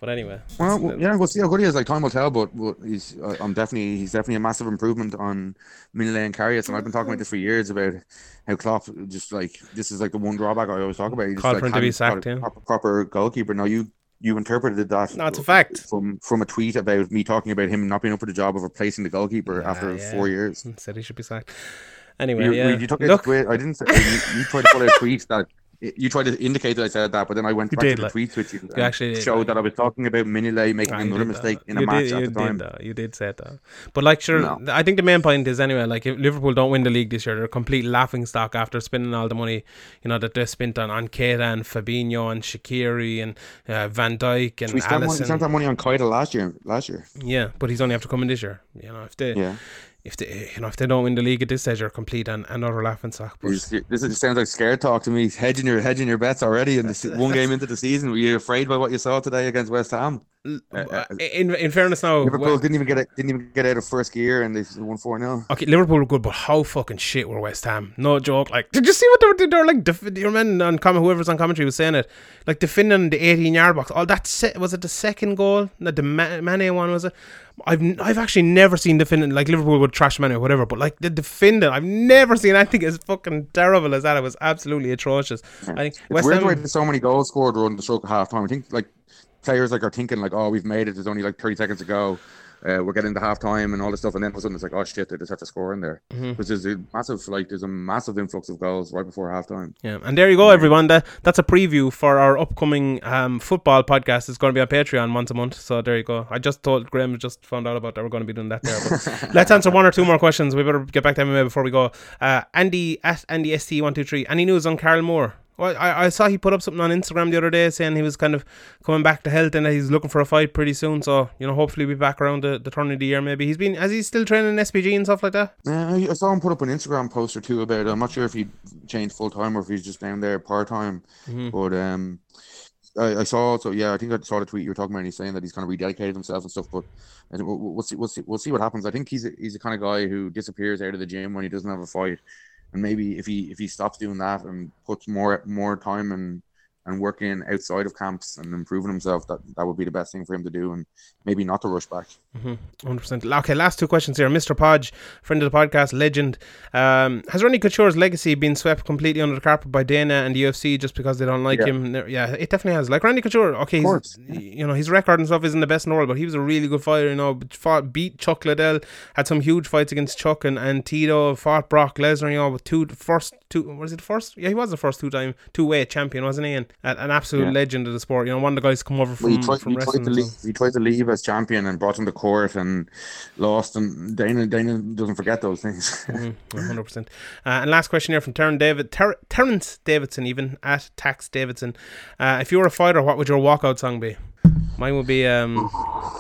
But anyway, Well, well, yeah, we'll see how good he is. Like time will tell, but, but he's uh, I'm definitely he's definitely a massive improvement on Mignolet and Karius, and I've been talking about this for years about how Klopp just like this is like the one drawback I always talk about. He just, Called like, for him to be sacked, yeah. proper, proper goalkeeper. Now you you interpreted that. No, it's a fact. from from a tweet about me talking about him not being up for the job of replacing the goalkeeper Yeah, after yeah. four years. said he should be sacked. Anyway, You, yeah. you took it Look. I didn't say you, you tried to put out a tweet that you tried to indicate that I said that, but then I went You back did, to the like- tweets with you and actually showed that I was talking about Mignolet making another mistake that. in a You match did, at the time. Did that. You did say that. But like, sure, No. I think the main point is anyway. Like, if Liverpool don't win the league this year, they're a complete laughing stock after spending all the money, you know, that they spent on on Keita and Fabinho and Shaqiri and uh, Van Dijk and We spent, money, we spent that money on Keita last year. Last year, Yeah, but he's only after coming this year. You know, if they, yeah. If they, you know, if they don't win the league at this stage, they're complete and another laughing stock. But This, is, sounds like scared talk to me. Hedging your hedging your bets already, in and one game into the season, were you afraid by what you saw today against West Ham? uh, in in fairness, now Liverpool didn't even get it, didn't even get out of first gear, and they won four 0 Okay, Liverpool were good, but how fucking shit were West Ham? No joke. Like, did you see what they were? They were like, def- your men on comment, whoever's on commentary was saying it, like defending the 18 yard box. All that se- was it the second goal? No, the Ma- Mane one was it? I've n- I've actually never seen defending like Liverpool would trash Mane or whatever, but like the defending, I've never seen anything as fucking terrible as that. It was absolutely atrocious. I think It's West weird the way Ham. so many goals scored around the stroke of half time. I think like players like are thinking like, oh, we've made it. There's only like 30 seconds to go. Uh, we're getting to half time and all this stuff, and then all of a sudden it's like, oh shit, they just have to score in there. Mm-hmm. Because there's a massive like there's a massive influx of goals right before half time. Yeah, and there you go, everyone. That that's a preview for our upcoming um, football podcast. It's going to be on Patreon once a month. So there you go. I just told Graham, just found out about that. We're going to be doing that there. But *laughs* let's answer one or two more questions. We better get back to MMA before we go. Uh, Andy at Andy ST one two three. Any news on Carl Moore? Well, I, I saw he put up something on Instagram the other day saying he was kind of coming back to health and that he's looking for a fight pretty soon. So you know, hopefully, we'll be back around the, the turn of the year. Maybe he's been has he still training SBG and stuff like that? Yeah, I saw him put up an Instagram post or two about it. I'm not sure if he changed full time or if he's just down there part time. Mm-hmm. But um, I, I saw also, yeah, I think I saw the tweet you were talking about. And he's saying that he's kind of rededicated himself and stuff. But think we'll, we'll see, we'll see, we'll see what happens. I think he's a, he's the kind of guy who disappears out of the gym when he doesn't have a fight, and maybe if he if he stops doing that and puts more more time and and working outside of camps and improving himself, that that would be the best thing for him to do, and maybe not to rush back. Hundred percent. Okay, last two questions here. Mr. Podge, friend of the podcast, legend. Um, has Randy Couture's legacy been swept completely under the carpet by Dana and the UFC just because they don't like Yeah. him? Yeah, it definitely has. Like Randy Couture, okay, he's, course, you know his record and stuff isn't the best in the world, but he was a really good fighter. You know, fought, beat Chuck Liddell, had some huge fights against Chuck and, and Tito, fought Brock Lesnar. You know, with two first two was it the first? Yeah, he was the first two time two weight champion, wasn't he? And a- an absolute Yeah. legend of the sport. You know, one of the guys come over Well, from he tried, from he, tried wrestling. to leave, he tried to leave as champion and brought him to court and lost. And Dana Dana doesn't forget those things. *laughs* hundred percent. Uh, and last question here from Terran David, Ter- Terrence Davidson, even at Tax Davidson. Uh, if you were a fighter, what would your walkout song be? Mine would be um,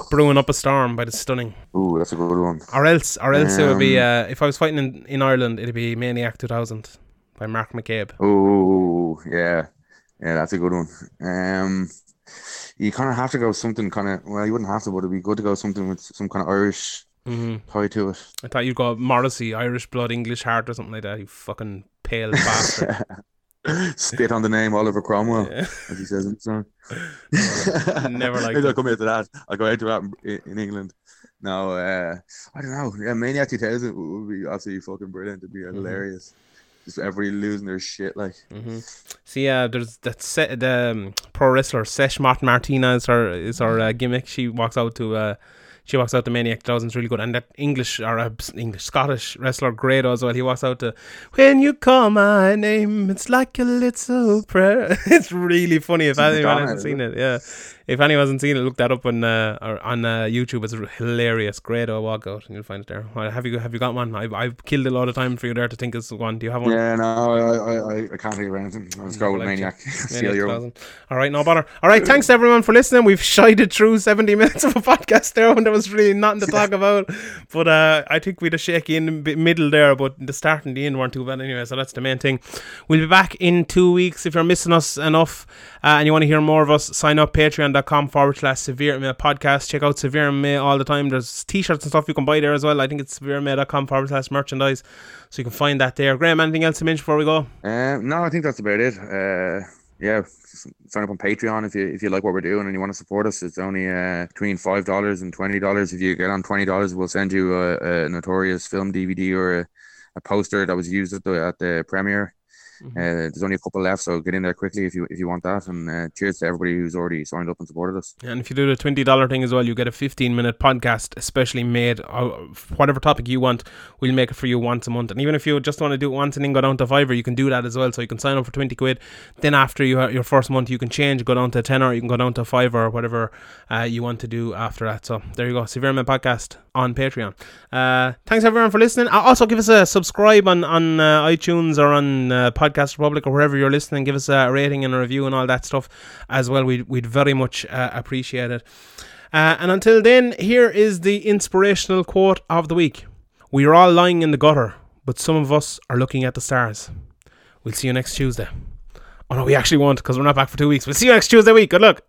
"Brewing Up a Storm" by the Stunning. Ooh, that's a good one. Or else, or else it would be Um, uh, if I was fighting in, in Ireland, it'd be Maniac 2000 by Mark McCabe. Oh, yeah, yeah, that's a good one. Um, you kind of have to go something kind of. Well, you wouldn't have to, but it'd be good to go something with some kind of Irish hmm tie to it. I thought you'd go Morrissey, Irish Blood, English Heart, or something like that. You fucking pale bastard. *laughs* Spit on the name Oliver Cromwell, Yeah. as he says in the song. *laughs* Never like. Maybe. I'll come out to that. I'll go out to that in, in England. No, uh, I don't know. Yeah, Maniac 2000 would be absolutely fucking brilliant. It'd be Mm-hmm. hilarious. Just everybody losing their shit. Like, See, uh, there's that set the um, pro wrestler Sesh Martin Martina is her is her uh, gimmick. She walks out to uh, she walks out to Maniac 2000 is really good, and that English or uh, English Scottish wrestler Grado as well. He walks out to when you call my name, it's like a little prayer. *laughs* it's really funny if anyone hasn't seen it. Yeah, if anyone hasn't seen it, look that up on uh, on uh, YouTube. It's hilarious. Grado walkout, and you'll find it there. Have you have you got one? I've I've killed a lot of time for you there to think it's one. Do you have one? yeah, no, I, I, I, can't think of anything. Just go with Like Maniac. *laughs* Maniac Steal your one. 2000. All right, no bother. All right, thanks everyone for listening. We've shied through 70 *laughs* minutes of a podcast there when there was really nothing to talk *laughs* about. But uh, I think we'd a shaky in the middle there, but the start and the end weren't too bad anyway, so that's the main thing. We'll be back in two weeks. If you're missing us enough uh, and you want to hear more of us, sign up patreon.com forward slash severe MMA podcast. Check out Severe MMA all the time. There's t shirts and stuff you can buy there as well. I think it's severemma.com forward slash merchandise. So you can find that there. Graham, anything else to mention before we go? Um, no, I think that's about it. Uh, yeah, sign up on Patreon if you if you like what we're doing and you want to support us. It's only uh, between five dollars and twenty dollars. If you get on twenty dollars, we'll send you a, a notorious film DVD or a, a poster that was used at the at the premiere. Mm-hmm. Uh, there's only a couple left, so get in there quickly if you if you want that. And uh, cheers to everybody who's already signed up and supported us. And if you do the twenty dollar thing as well, you get a fifteen minute podcast, especially made whatever topic you want. We'll make it for you once a month. And even if you just want to do it once and then go down to fiver, you can do that as well. So you can sign up for twenty quid. Then after you your first month, you can change, go down to ten or you can go down to five or whatever uh, you want to do after that. So there you go, Severe MMA Podcast on Patreon. Uh, thanks everyone for listening. Uh, Also, give us a subscribe on on uh, iTunes or on uh, Podcast Republic or wherever you're listening. Give us a rating and a review and all that stuff as well. We'd we'd very much uh, appreciate it. Uh, and until then, here is the inspirational quote of the week: "We are all lying in the gutter, but some of us are looking at the stars." We'll see you next Tuesday. Oh no, we actually won't because we're not back for two weeks. We'll see you next Tuesday week. Good luck.